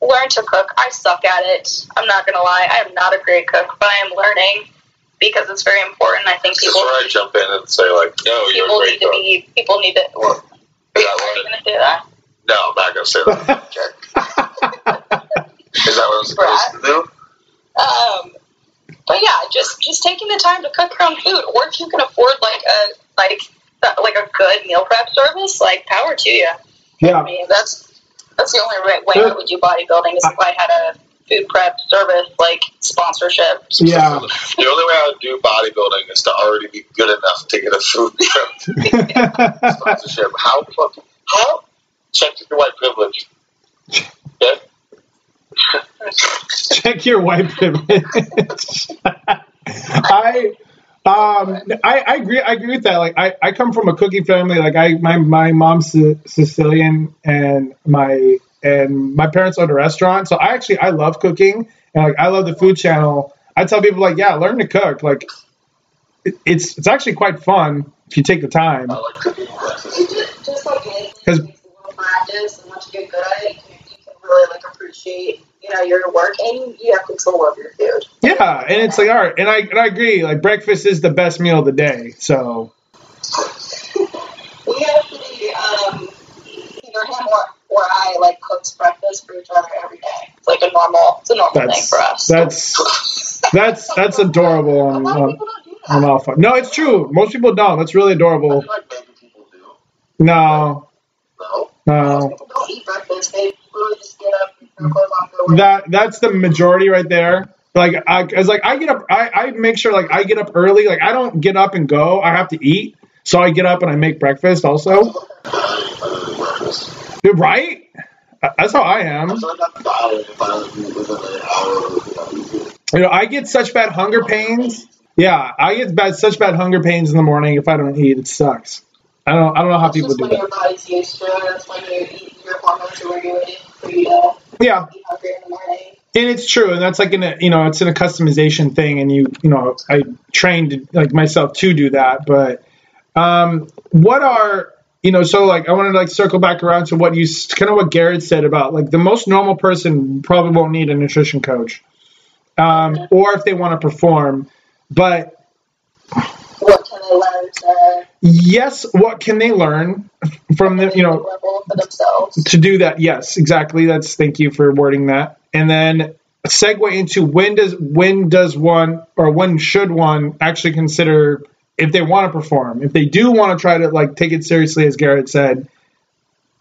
[SPEAKER 3] Learn to cook. I suck at it. I'm not going to lie. I am not a great cook, but I am learning because it's very important. I think
[SPEAKER 2] This is where I jump in and say like, no, you're
[SPEAKER 3] people
[SPEAKER 2] a
[SPEAKER 3] need
[SPEAKER 2] great
[SPEAKER 3] to
[SPEAKER 2] cook.
[SPEAKER 3] be people need to. Well,
[SPEAKER 2] Is
[SPEAKER 3] are
[SPEAKER 2] that
[SPEAKER 3] you
[SPEAKER 2] what?
[SPEAKER 3] going to say that?
[SPEAKER 2] No, I'm not gonna say that. Okay. Is that what I'm supposed to do?
[SPEAKER 3] Um, but yeah, just just taking the time to cook your own food, or if you can afford like a like uh, like a good meal prep service, like power to you. I
[SPEAKER 1] yeah,
[SPEAKER 3] mean, that's that's the only right way I would do bodybuilding is if I had a food prep service like sponsorship.
[SPEAKER 1] Yeah.
[SPEAKER 2] The only way I would do bodybuilding is to already be good enough to get a food prep sponsorship. How fucking how? Check your white privilege. Okay?
[SPEAKER 1] Check your white privilege. I um I, I agree I agree with that. Like I, I come from a cooking family. Like I my my mom's Si- Sicilian and my and my parents owned a restaurant. So I actually I love cooking and like I love the food channel. I tell people like yeah, learn to cook. Like it, it's it's actually quite fun if you take the time.
[SPEAKER 2] I like cooking
[SPEAKER 3] just, just like anything, it
[SPEAKER 1] 'Cause-
[SPEAKER 3] takes a little practice, and once you get good at it, you you can really like appreciate, you know, your work, and you have control over your food.
[SPEAKER 1] Yeah, and it's like all right, and I and I agree. Like breakfast is the best meal of the day. So
[SPEAKER 3] We actually, um, either him or, or I like cooks breakfast for each other every day. It's like a normal, it's a normal thing
[SPEAKER 1] that's
[SPEAKER 3] for us.
[SPEAKER 1] that's that's that's adorable on,
[SPEAKER 3] of
[SPEAKER 1] on,
[SPEAKER 3] people don't do that.
[SPEAKER 1] on all fun. No, it's true. Most people don't. That's really adorable.
[SPEAKER 2] like maybe people do.
[SPEAKER 1] No,
[SPEAKER 2] No.
[SPEAKER 1] No.
[SPEAKER 3] don't eat breakfast. They
[SPEAKER 1] That that's the majority right there. Like I, as like I get up, I, I make sure like I get up early. Like I don't get up and go. I have to eat, so I get up and I make breakfast also. You're right. Uh, that's how I am. You know, I get such bad hunger pains. Yeah, I get bad such bad hunger pains in the morning if I don't eat. It sucks. I don't I don't know how people do that. Yeah, and it's true, and that's like in a you know it's in a customization thing, and you you know I trained like myself to do that. But um, what are you know so like I wanted to like circle back around to what you kind of what Garrett said about like the most normal person probably won't need a nutrition coach, um, or if they want to perform, but
[SPEAKER 3] What can they learn to
[SPEAKER 1] yes, what can they learn from the you know to do that? Yes exactly. That's thank you for wording that. And then segue into when does when does one or when should one actually consider if they want to perform? If they do want to try to like take it seriously as garrett said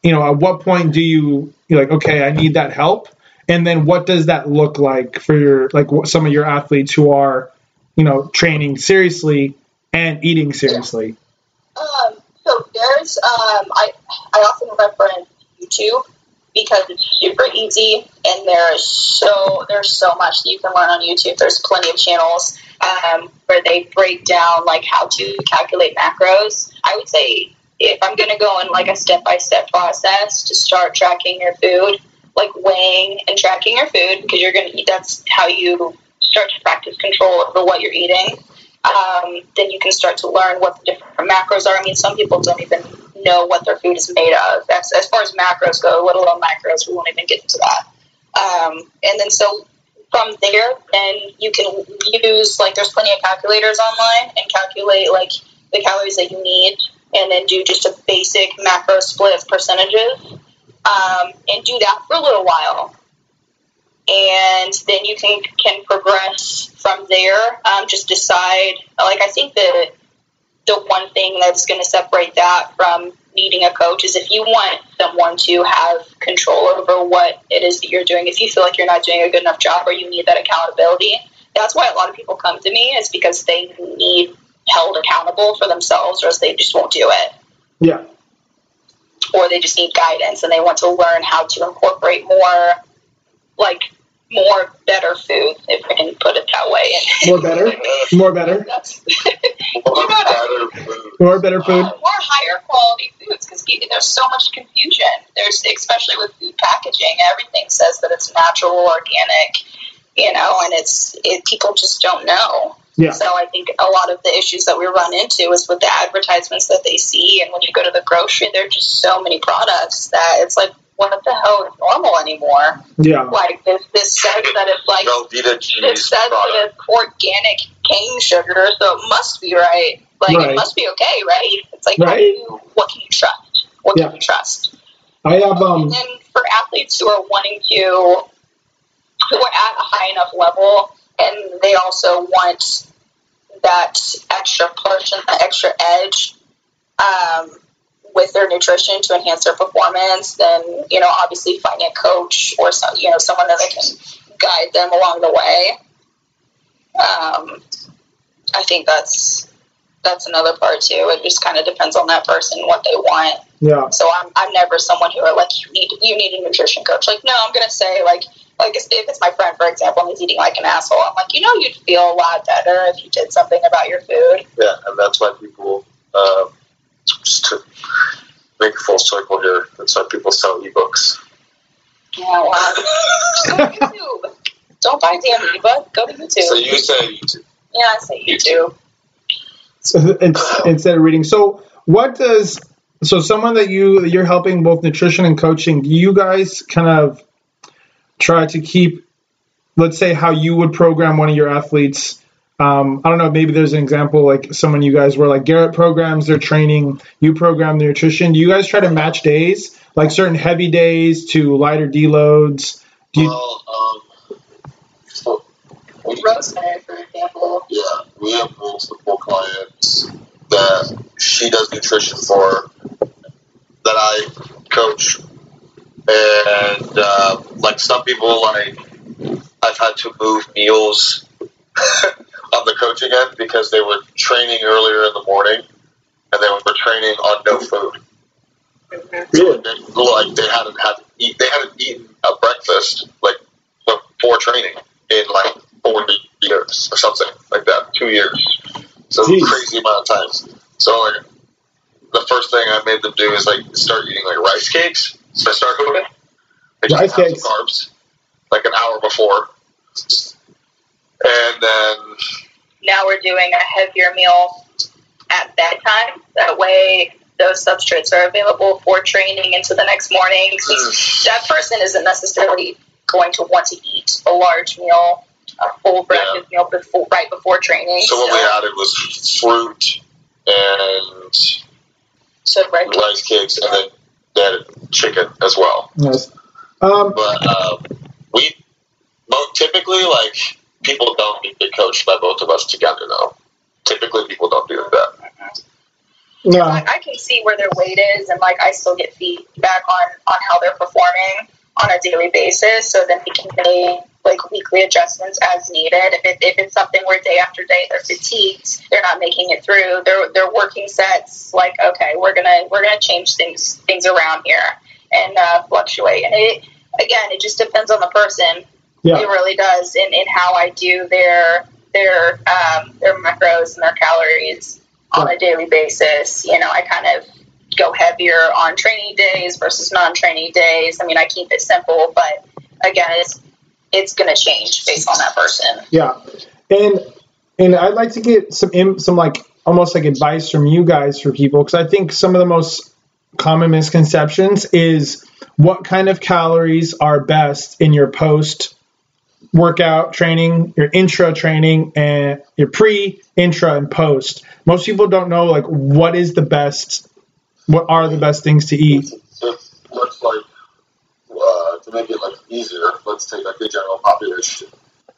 [SPEAKER 1] you know at what point do you you're like okay i need that help. And then what does that look like for your like some of your athletes who are you know training seriously and eating seriously
[SPEAKER 3] Um, so there's um, I I often reference YouTube because it's super easy and there's so there's so much that you can learn on YouTube. There's plenty of channels um, where they break down like how to calculate macros. I would say if I'm going to go in like a step by step process to start tracking your food, like weighing and tracking your food because you're going to eat. That's how you start to practice control over what you're eating um, then you can start to learn what the different macros are. I mean, some people don't even know what their food is made of. That's as far as macros go, let alone micros. We won't even get into that. Um, and then so from there, then you can use like there's plenty of calculators online and calculate like the calories that you need, and then do just a basic macro split of percentages, um, and do that for a little while and then you can can progress from there. Um, just decide. Like I think that the one thing that's going to separate that from needing a coach is if you want someone to have control over what it is that you're doing. If you feel like you're not doing a good enough job or you need that accountability, that's why a lot of people come to me is because they need held accountable for themselves, or else they just won't do it
[SPEAKER 1] yeah
[SPEAKER 3] or they just need guidance and they want to learn how to incorporate more like more better food if I can put it that way.
[SPEAKER 1] More better? More better?
[SPEAKER 2] More
[SPEAKER 3] know what I
[SPEAKER 2] better. Food.
[SPEAKER 1] more better food?
[SPEAKER 3] Uh, more higher quality foods because there's so much confusion. There's especially with food packaging everything says that it's natural organic you know and it's it, people just don't know.
[SPEAKER 1] Yeah.
[SPEAKER 3] So I think a lot of the issues that we run into is with the advertisements that they see, and when you go to the grocery, there are just so many products that it's like, what the hell is normal anymore?
[SPEAKER 1] yeah
[SPEAKER 3] Like this, this says that it's like
[SPEAKER 2] Velveeta
[SPEAKER 3] it
[SPEAKER 2] cheese
[SPEAKER 3] says that it's organic cane sugar, so it must be right. Like
[SPEAKER 1] Right.
[SPEAKER 3] it must be okay, right? It's like,
[SPEAKER 1] Right.
[SPEAKER 3] how do you, what can you trust? What
[SPEAKER 1] Yeah.
[SPEAKER 3] can you trust?
[SPEAKER 1] i have um
[SPEAKER 3] And then for athletes who are wanting to, who are at a high enough level, and they also want that extra push and that extra edge um, with their nutrition to enhance their performance, then you know obviously finding a coach or some you know someone that they can guide them along the way. Um, I think that's that's another part too. It just kind of depends on that person what they want.
[SPEAKER 1] Yeah.
[SPEAKER 3] So I'm, I'm never someone who are like you need you need a nutrition coach. Like no, I'm gonna say like like if it's my friend for example and he's eating like an asshole, I'm like you know you'd feel a lot better if you did something about your food.
[SPEAKER 2] Yeah, and that's why people, uh, just to make a full circle here, that's why people sell ebooks.
[SPEAKER 3] Yeah, well, go to YouTube. Don't buy damn ebook. Go to YouTube.
[SPEAKER 2] So you say YouTube.
[SPEAKER 3] yeah, I say YouTube.
[SPEAKER 1] Uh, it's- instead of reading. So what does so someone that you you're helping both nutrition and coaching, do you guys kind of try to keep let's say how you would program one of your athletes um, I don't know, maybe there's an example like someone you guys were like Garrett programs their training, you program their nutrition. Do you guys try to match days, like certain heavy days to lighter deloads? Do you,
[SPEAKER 2] Well, um, so we,
[SPEAKER 3] Rosemary, for example.
[SPEAKER 2] yeah, we have multiple clients that she does nutrition for that I coach, and uh, like some people, like I've had to move meals on the coaching end because they were training earlier in the morning, and they were training on no food.
[SPEAKER 1] Really?
[SPEAKER 2] Like they hadn't had eat, they hadn't eaten a breakfast like before training in like forty years or something like that, two years. So
[SPEAKER 1] Jeez.
[SPEAKER 2] crazy amount of times. So like the first thing I made them do is like start eating like rice cakes. So I start cooking. They just
[SPEAKER 1] Rice
[SPEAKER 2] have some
[SPEAKER 1] cakes.
[SPEAKER 2] carbs like an hour before, and then
[SPEAKER 3] Now we're doing a heavier meal at bedtime. That way, those substrates are available for training into the next morning. 'Cause that person isn't necessarily going to want to eat a large meal, a full breakfast meal before right before training.
[SPEAKER 2] so what we added was fruit and
[SPEAKER 3] so right,
[SPEAKER 2] rice cakes, and then they added chicken as well.
[SPEAKER 1] yes. Um,
[SPEAKER 2] But um, we typically like people don't get coached by both of us together though. Typically, people don't do that.
[SPEAKER 1] no.
[SPEAKER 3] like I can see where their weight is, and like I still get feedback on on how they're performing on a daily basis, so then we can make like weekly adjustments as needed. If it, if it's something where day after day they're fatigued, they're not making it through, they're they're working sets. Like okay, we're gonna we're gonna change things things around here and uh, fluctuate. And it again, it just depends on the person.
[SPEAKER 1] Yeah.
[SPEAKER 3] It really does in, in how I do their their um, their macros and their calories on a daily basis. You know, I kind of go heavier on training days versus non-training days. I mean, I keep it simple, but again, it's it's going to change based on that person.
[SPEAKER 1] Yeah, and and I'd like to get some some like almost like advice from you guys for people because I think some of the most common misconceptions is what kind of calories are best in your post workout training, your intra training, and your pre, intra, and post. Most people don't know like what is the best, what are the best things to eat.
[SPEAKER 2] If let's like uh, to make it like easier, let's take like the general population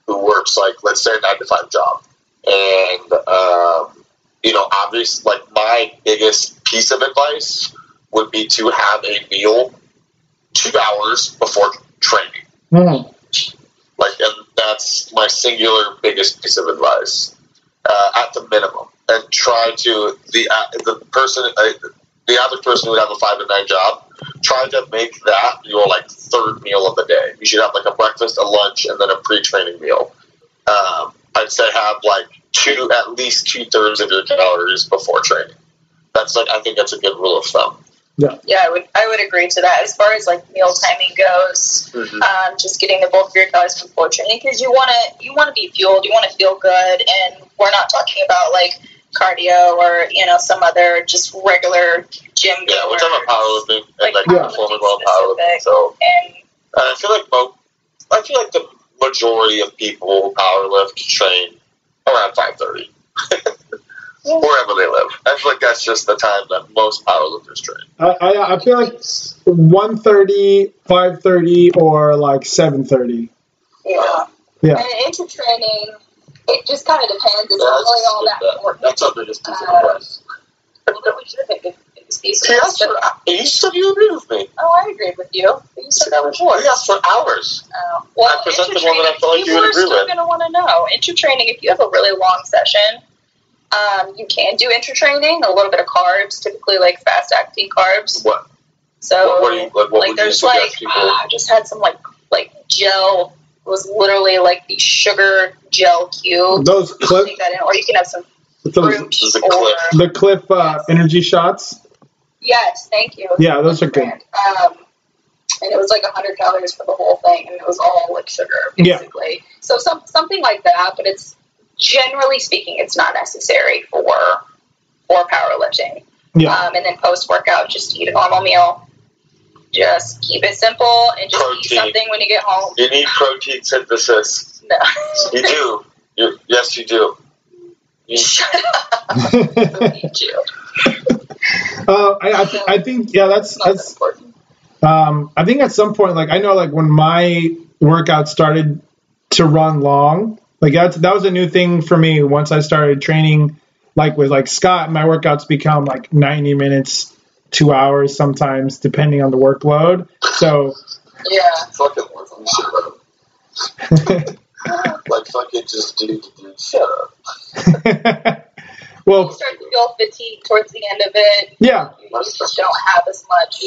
[SPEAKER 2] who works like let's say a nine to five job, and um, you know, obvious like my biggest piece of advice would be to have a meal two hours before training.
[SPEAKER 1] Hmm.
[SPEAKER 2] Like, and that's my singular biggest piece of advice uh, at the minimum. And try to the uh, the person, uh, the average person who would have a five to nine job, try to make that your like third meal of the day. You should have like a breakfast, a lunch, and then a pre-training meal. Um, I'd say have like two, at least two thirds of your calories before training. That's like I think that's a good rule of thumb.
[SPEAKER 3] Yeah, Yeah, I would I would agree to that. As far as like meal timing goes, um, just getting the bulk of your calories before training because you want to you want to be fueled, you want to feel good, and we're not talking about like cardio or you know some other just regular gym.
[SPEAKER 2] Yeah, we're talking about powerlifting and
[SPEAKER 3] Like
[SPEAKER 2] like
[SPEAKER 1] Yeah.
[SPEAKER 2] performing well powerlifting. So
[SPEAKER 3] And
[SPEAKER 2] And I feel like mo- I feel like the majority of people power lift train around five thirty. Wherever they live. I feel like that's just the time that most powerlifters train.
[SPEAKER 1] I, I, I feel like 1.30, 5.30, or like 7.30.
[SPEAKER 3] yeah,
[SPEAKER 1] Yeah.
[SPEAKER 3] and into training, it just kind of depends. It's
[SPEAKER 2] Yeah,
[SPEAKER 3] not really all
[SPEAKER 2] that's-
[SPEAKER 3] that important.
[SPEAKER 2] That's our biggest piece of
[SPEAKER 3] Uh,
[SPEAKER 2] advice.
[SPEAKER 3] Well, then we should have been good. these
[SPEAKER 2] He asked for, you said you agreed with me.
[SPEAKER 3] Oh, I agreed with you. But you said that was more.
[SPEAKER 2] He for hours.
[SPEAKER 3] Oh. Well,
[SPEAKER 2] I presented
[SPEAKER 3] intra
[SPEAKER 2] one that I felt like you
[SPEAKER 3] people
[SPEAKER 2] would
[SPEAKER 3] are
[SPEAKER 2] agree
[SPEAKER 3] still
[SPEAKER 2] with.
[SPEAKER 3] going to want to know. Intra training, if you have a really long session, um, you can do intra training, a little bit of carbs, typically like fast acting carbs.
[SPEAKER 2] What?
[SPEAKER 3] So,
[SPEAKER 2] What, what, you, like, what
[SPEAKER 3] like,
[SPEAKER 2] would
[SPEAKER 3] there's
[SPEAKER 2] suggest
[SPEAKER 3] like,
[SPEAKER 2] people?
[SPEAKER 3] ah, I just had some like like gel. It was literally like the sugar gel cube.
[SPEAKER 1] Those
[SPEAKER 3] You can
[SPEAKER 1] Clif,
[SPEAKER 3] take that in, or you can have some
[SPEAKER 1] those,
[SPEAKER 3] fruit
[SPEAKER 2] This
[SPEAKER 3] or
[SPEAKER 1] the Clif uh, energy shots.
[SPEAKER 3] yes, thank you.
[SPEAKER 1] Yeah, those are good.
[SPEAKER 3] Um, and it was like 100 calories for the whole thing, and it was all like sugar, basically.
[SPEAKER 1] Yeah.
[SPEAKER 3] basically. So some something like that, but it's generally speaking, it's not necessary for for powerlifting.
[SPEAKER 1] Yeah,
[SPEAKER 3] Um, and then post workout, just eat a normal meal. Just keep it simple and just eat something when you get home.
[SPEAKER 2] You need protein synthesis.
[SPEAKER 3] No.
[SPEAKER 2] You do. You, yes, you do. You,
[SPEAKER 3] Shut up. I hate
[SPEAKER 1] uh, I, I, th- I think yeah, that's
[SPEAKER 3] It's that
[SPEAKER 1] that's. Um, I think at some point, like I know, like when my workout started to run long, like that's that was a new thing for me. Once I started training, like with like Scott, my workouts become like 90 minutes, two hours sometimes, depending on the workload. So
[SPEAKER 3] Yeah.
[SPEAKER 2] fucking work on shut. Like fucking just dude, dude, shut up.
[SPEAKER 1] well,
[SPEAKER 3] You start to feel fatigued towards the end of it.
[SPEAKER 1] yeah,
[SPEAKER 3] you just don't have as much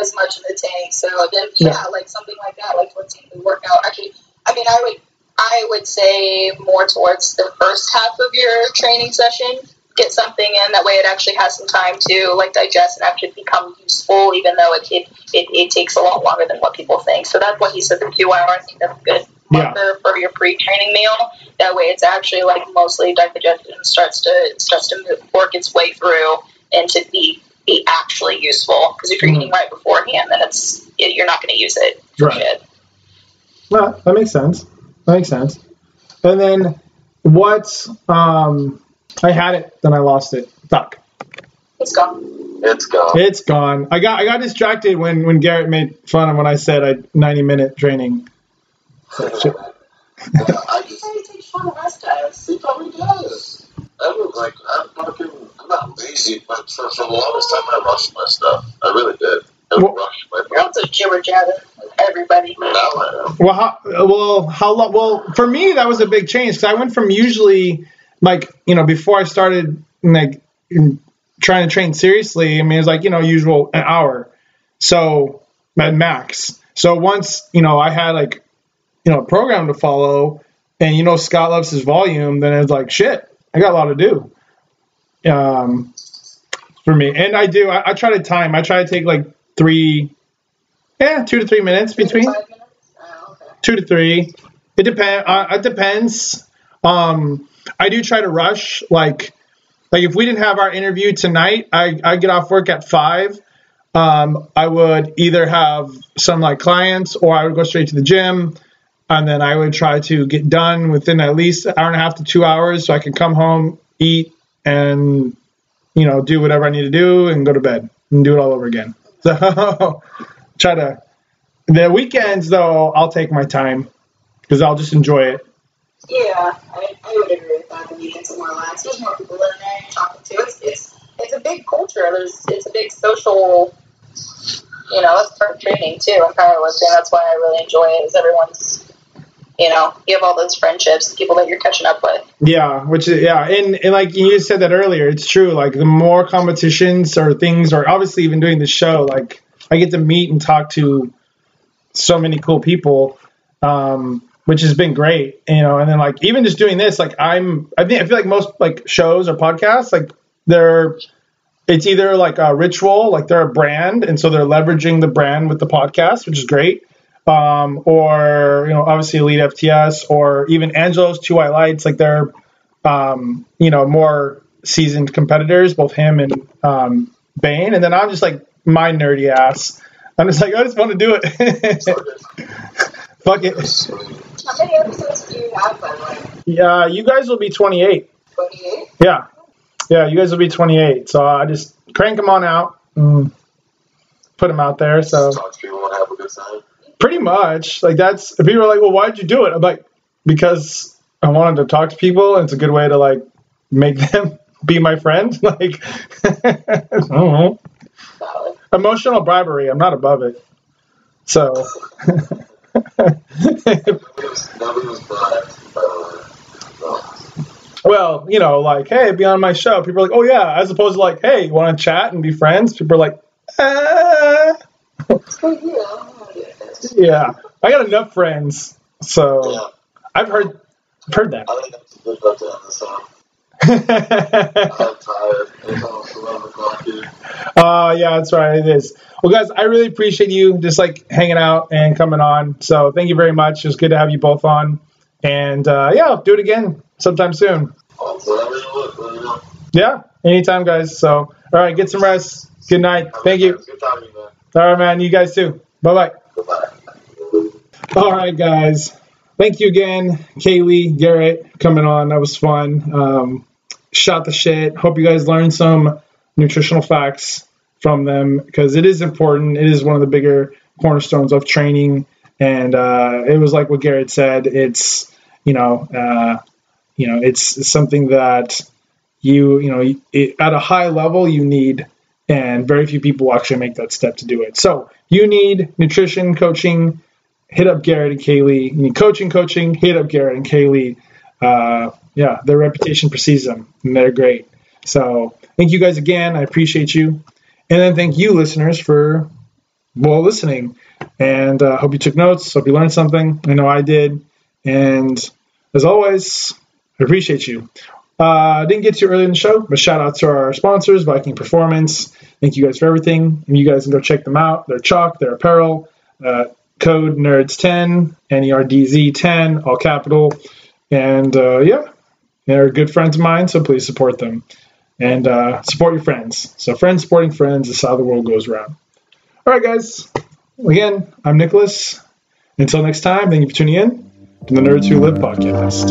[SPEAKER 3] as much in the tank. So then, yeah,
[SPEAKER 1] Yeah.
[SPEAKER 3] like something like that, like towards the end of the workout. Actually, I mean, I would I would say more towards the first half of your training session. Get something in that way. It actually has some time to like digest and actually become useful, even though it it, it, it takes a lot longer than what people think. So that's what he said. The two hour. I think that's a good
[SPEAKER 1] Yeah.
[SPEAKER 3] for your pre-training meal. That way, it's actually like mostly digested and starts to starts to move, work its way through and to be be actually useful. Because if you're
[SPEAKER 1] Mhm.
[SPEAKER 3] eating right beforehand, then it's it, you're not going to use it for
[SPEAKER 1] Right.
[SPEAKER 3] shit.
[SPEAKER 1] well, that makes sense. That makes sense. And then what? Um, I had it, then I lost it. Fuck.
[SPEAKER 3] It's gone.
[SPEAKER 2] It's gone.
[SPEAKER 1] It's gone. I got I got distracted when when Garrett made fun of when I said I 90 minute training. Shit.
[SPEAKER 2] I just
[SPEAKER 3] He takes fun of us guys.
[SPEAKER 2] He probably does. I was like, I'm fucking, I'm not lazy, but for, for the longest time, I rushed my stuff. I really did. I
[SPEAKER 1] Well-
[SPEAKER 2] rushed my
[SPEAKER 3] You're also jibber jabbing everybody.
[SPEAKER 2] Now I am.
[SPEAKER 1] Well, how, well, how long? Well, for me, that was a big change because I went from usually like you know before I started like in, trying to train seriously. I mean, it was like you know usual an hour, so at max. So once you know I had like you know a program to follow, and you know Scott loves his volume, then it's like shit. I got a lot to do. Um, for me, and I do. I, I try to time. I try to take like three, yeah, two to three minutes between
[SPEAKER 3] Five minutes? Oh, okay.
[SPEAKER 1] two to three. It depend. Uh, it depends. Um, I do try to rush. Like, like if we didn't have our interview tonight, I I get off work at five. Um, I would either have some like clients, or I would go straight to the gym, and then I would try to get done within at least an hour and a half to two hours, so I can come home, eat, and you know do whatever I need to do, and go to bed and do it all over again. So try to. The weekends though, I'll take my time because I'll just enjoy it.
[SPEAKER 3] Yeah, I, I would agree with that. The meetings are more relaxed. There's more people in there you're talking to. It's, it's it's a big culture. There's it's a big social. You know, that's part of training too I'm kind and powerlifting. That's why I really enjoy it. Is everyone's, you know, you have all those friendships, people that you're catching up with.
[SPEAKER 1] Yeah, which is yeah, and and like you said that earlier, it's true. Like the more competitions or things, or obviously even doing the show, like I get to meet and talk to so many cool people, um, which has been great. You know, and then like even just doing this, like I'm, I think I feel like most like shows or podcasts, like they're it's either like a ritual, like they're a brand, and so they're leveraging the brand with the podcast, which is great. Um, or you know, obviously Elite FTS, or even Angelo's Two White Lights, like they're um, you know more seasoned competitors, both him and um, Bane, and then I'm just like my nerdy ass. I'm just like I just want to do it. Fuck it.
[SPEAKER 3] How many episodes do you have, by the way?
[SPEAKER 1] Yeah, you guys will be 28.
[SPEAKER 3] 28?
[SPEAKER 1] Yeah, yeah, you guys will be 28. So I just crank them on out, and put them out there. So
[SPEAKER 2] Talk to people and have a good time.
[SPEAKER 1] Pretty much like that's if people are like well why'd you do it i'm like because i wanted to talk to people and it's a good way to like make them be my friend like i don't know Emotional bribery. I'm not above it. So.
[SPEAKER 2] Nobody was, nobody was bribed, by the way. No.
[SPEAKER 1] well, you know, like, hey, be on my show. People are like, oh yeah, as opposed to like, hey, you want to chat and be friends? People are like, ah. Yeah, I got enough friends, so
[SPEAKER 2] Yeah.
[SPEAKER 1] I've heard, I've heard that.
[SPEAKER 2] I think that's a good note to end this on. I'm tired. It's almost 11 o'clock here.
[SPEAKER 1] Uh, yeah, that's right. It is. Well, guys, I really appreciate you just like hanging out and coming on. So thank you very much. It was good to have you both on. And uh, yeah, I'll do it again sometime soon.
[SPEAKER 2] Whatever you look, let me know.
[SPEAKER 1] Yeah, anytime, guys. So, all right, get some rest. Good night. Thank you.
[SPEAKER 2] Good talking man.
[SPEAKER 1] All right, man. You guys too. Bye bye. All right, guys. Thank you again, Kaylee, Garrett, coming on. That was fun. Um, shot the shit. Hope you guys learned some nutritional facts from them because it is important. It is one of the bigger cornerstones of training. And uh, it was like what Garrett said. It's you know, uh, you know, it's something that you you know it, at a high level you need, and very few people actually make that step to do it. So you need nutrition coaching hit up Garrett and Kaylee. You need coaching, coaching, hit up Garrett and Kaylee. Uh, yeah, their reputation precedes them, and they're great. So thank you guys again. I appreciate you. And then thank you, listeners, for well listening. And uh, hope you took notes. Hope you learned something. I know I did. And as always, I appreciate you. Uh, didn't get to early in the show, but shout out to our sponsors, Viking Performance. Thank you guys for everything. And you guys can go check them out. Their chalk, their apparel, uh, code nerds10 n-e-r-d-z 10 all capital. And uh, yeah they're good friends of mine so please support them. And uh, support your friends. So friends supporting friends is how the world goes around. All right guys. Again i'm nicholas. Until next time thank you for tuning in to the Nerds Who Lift podcast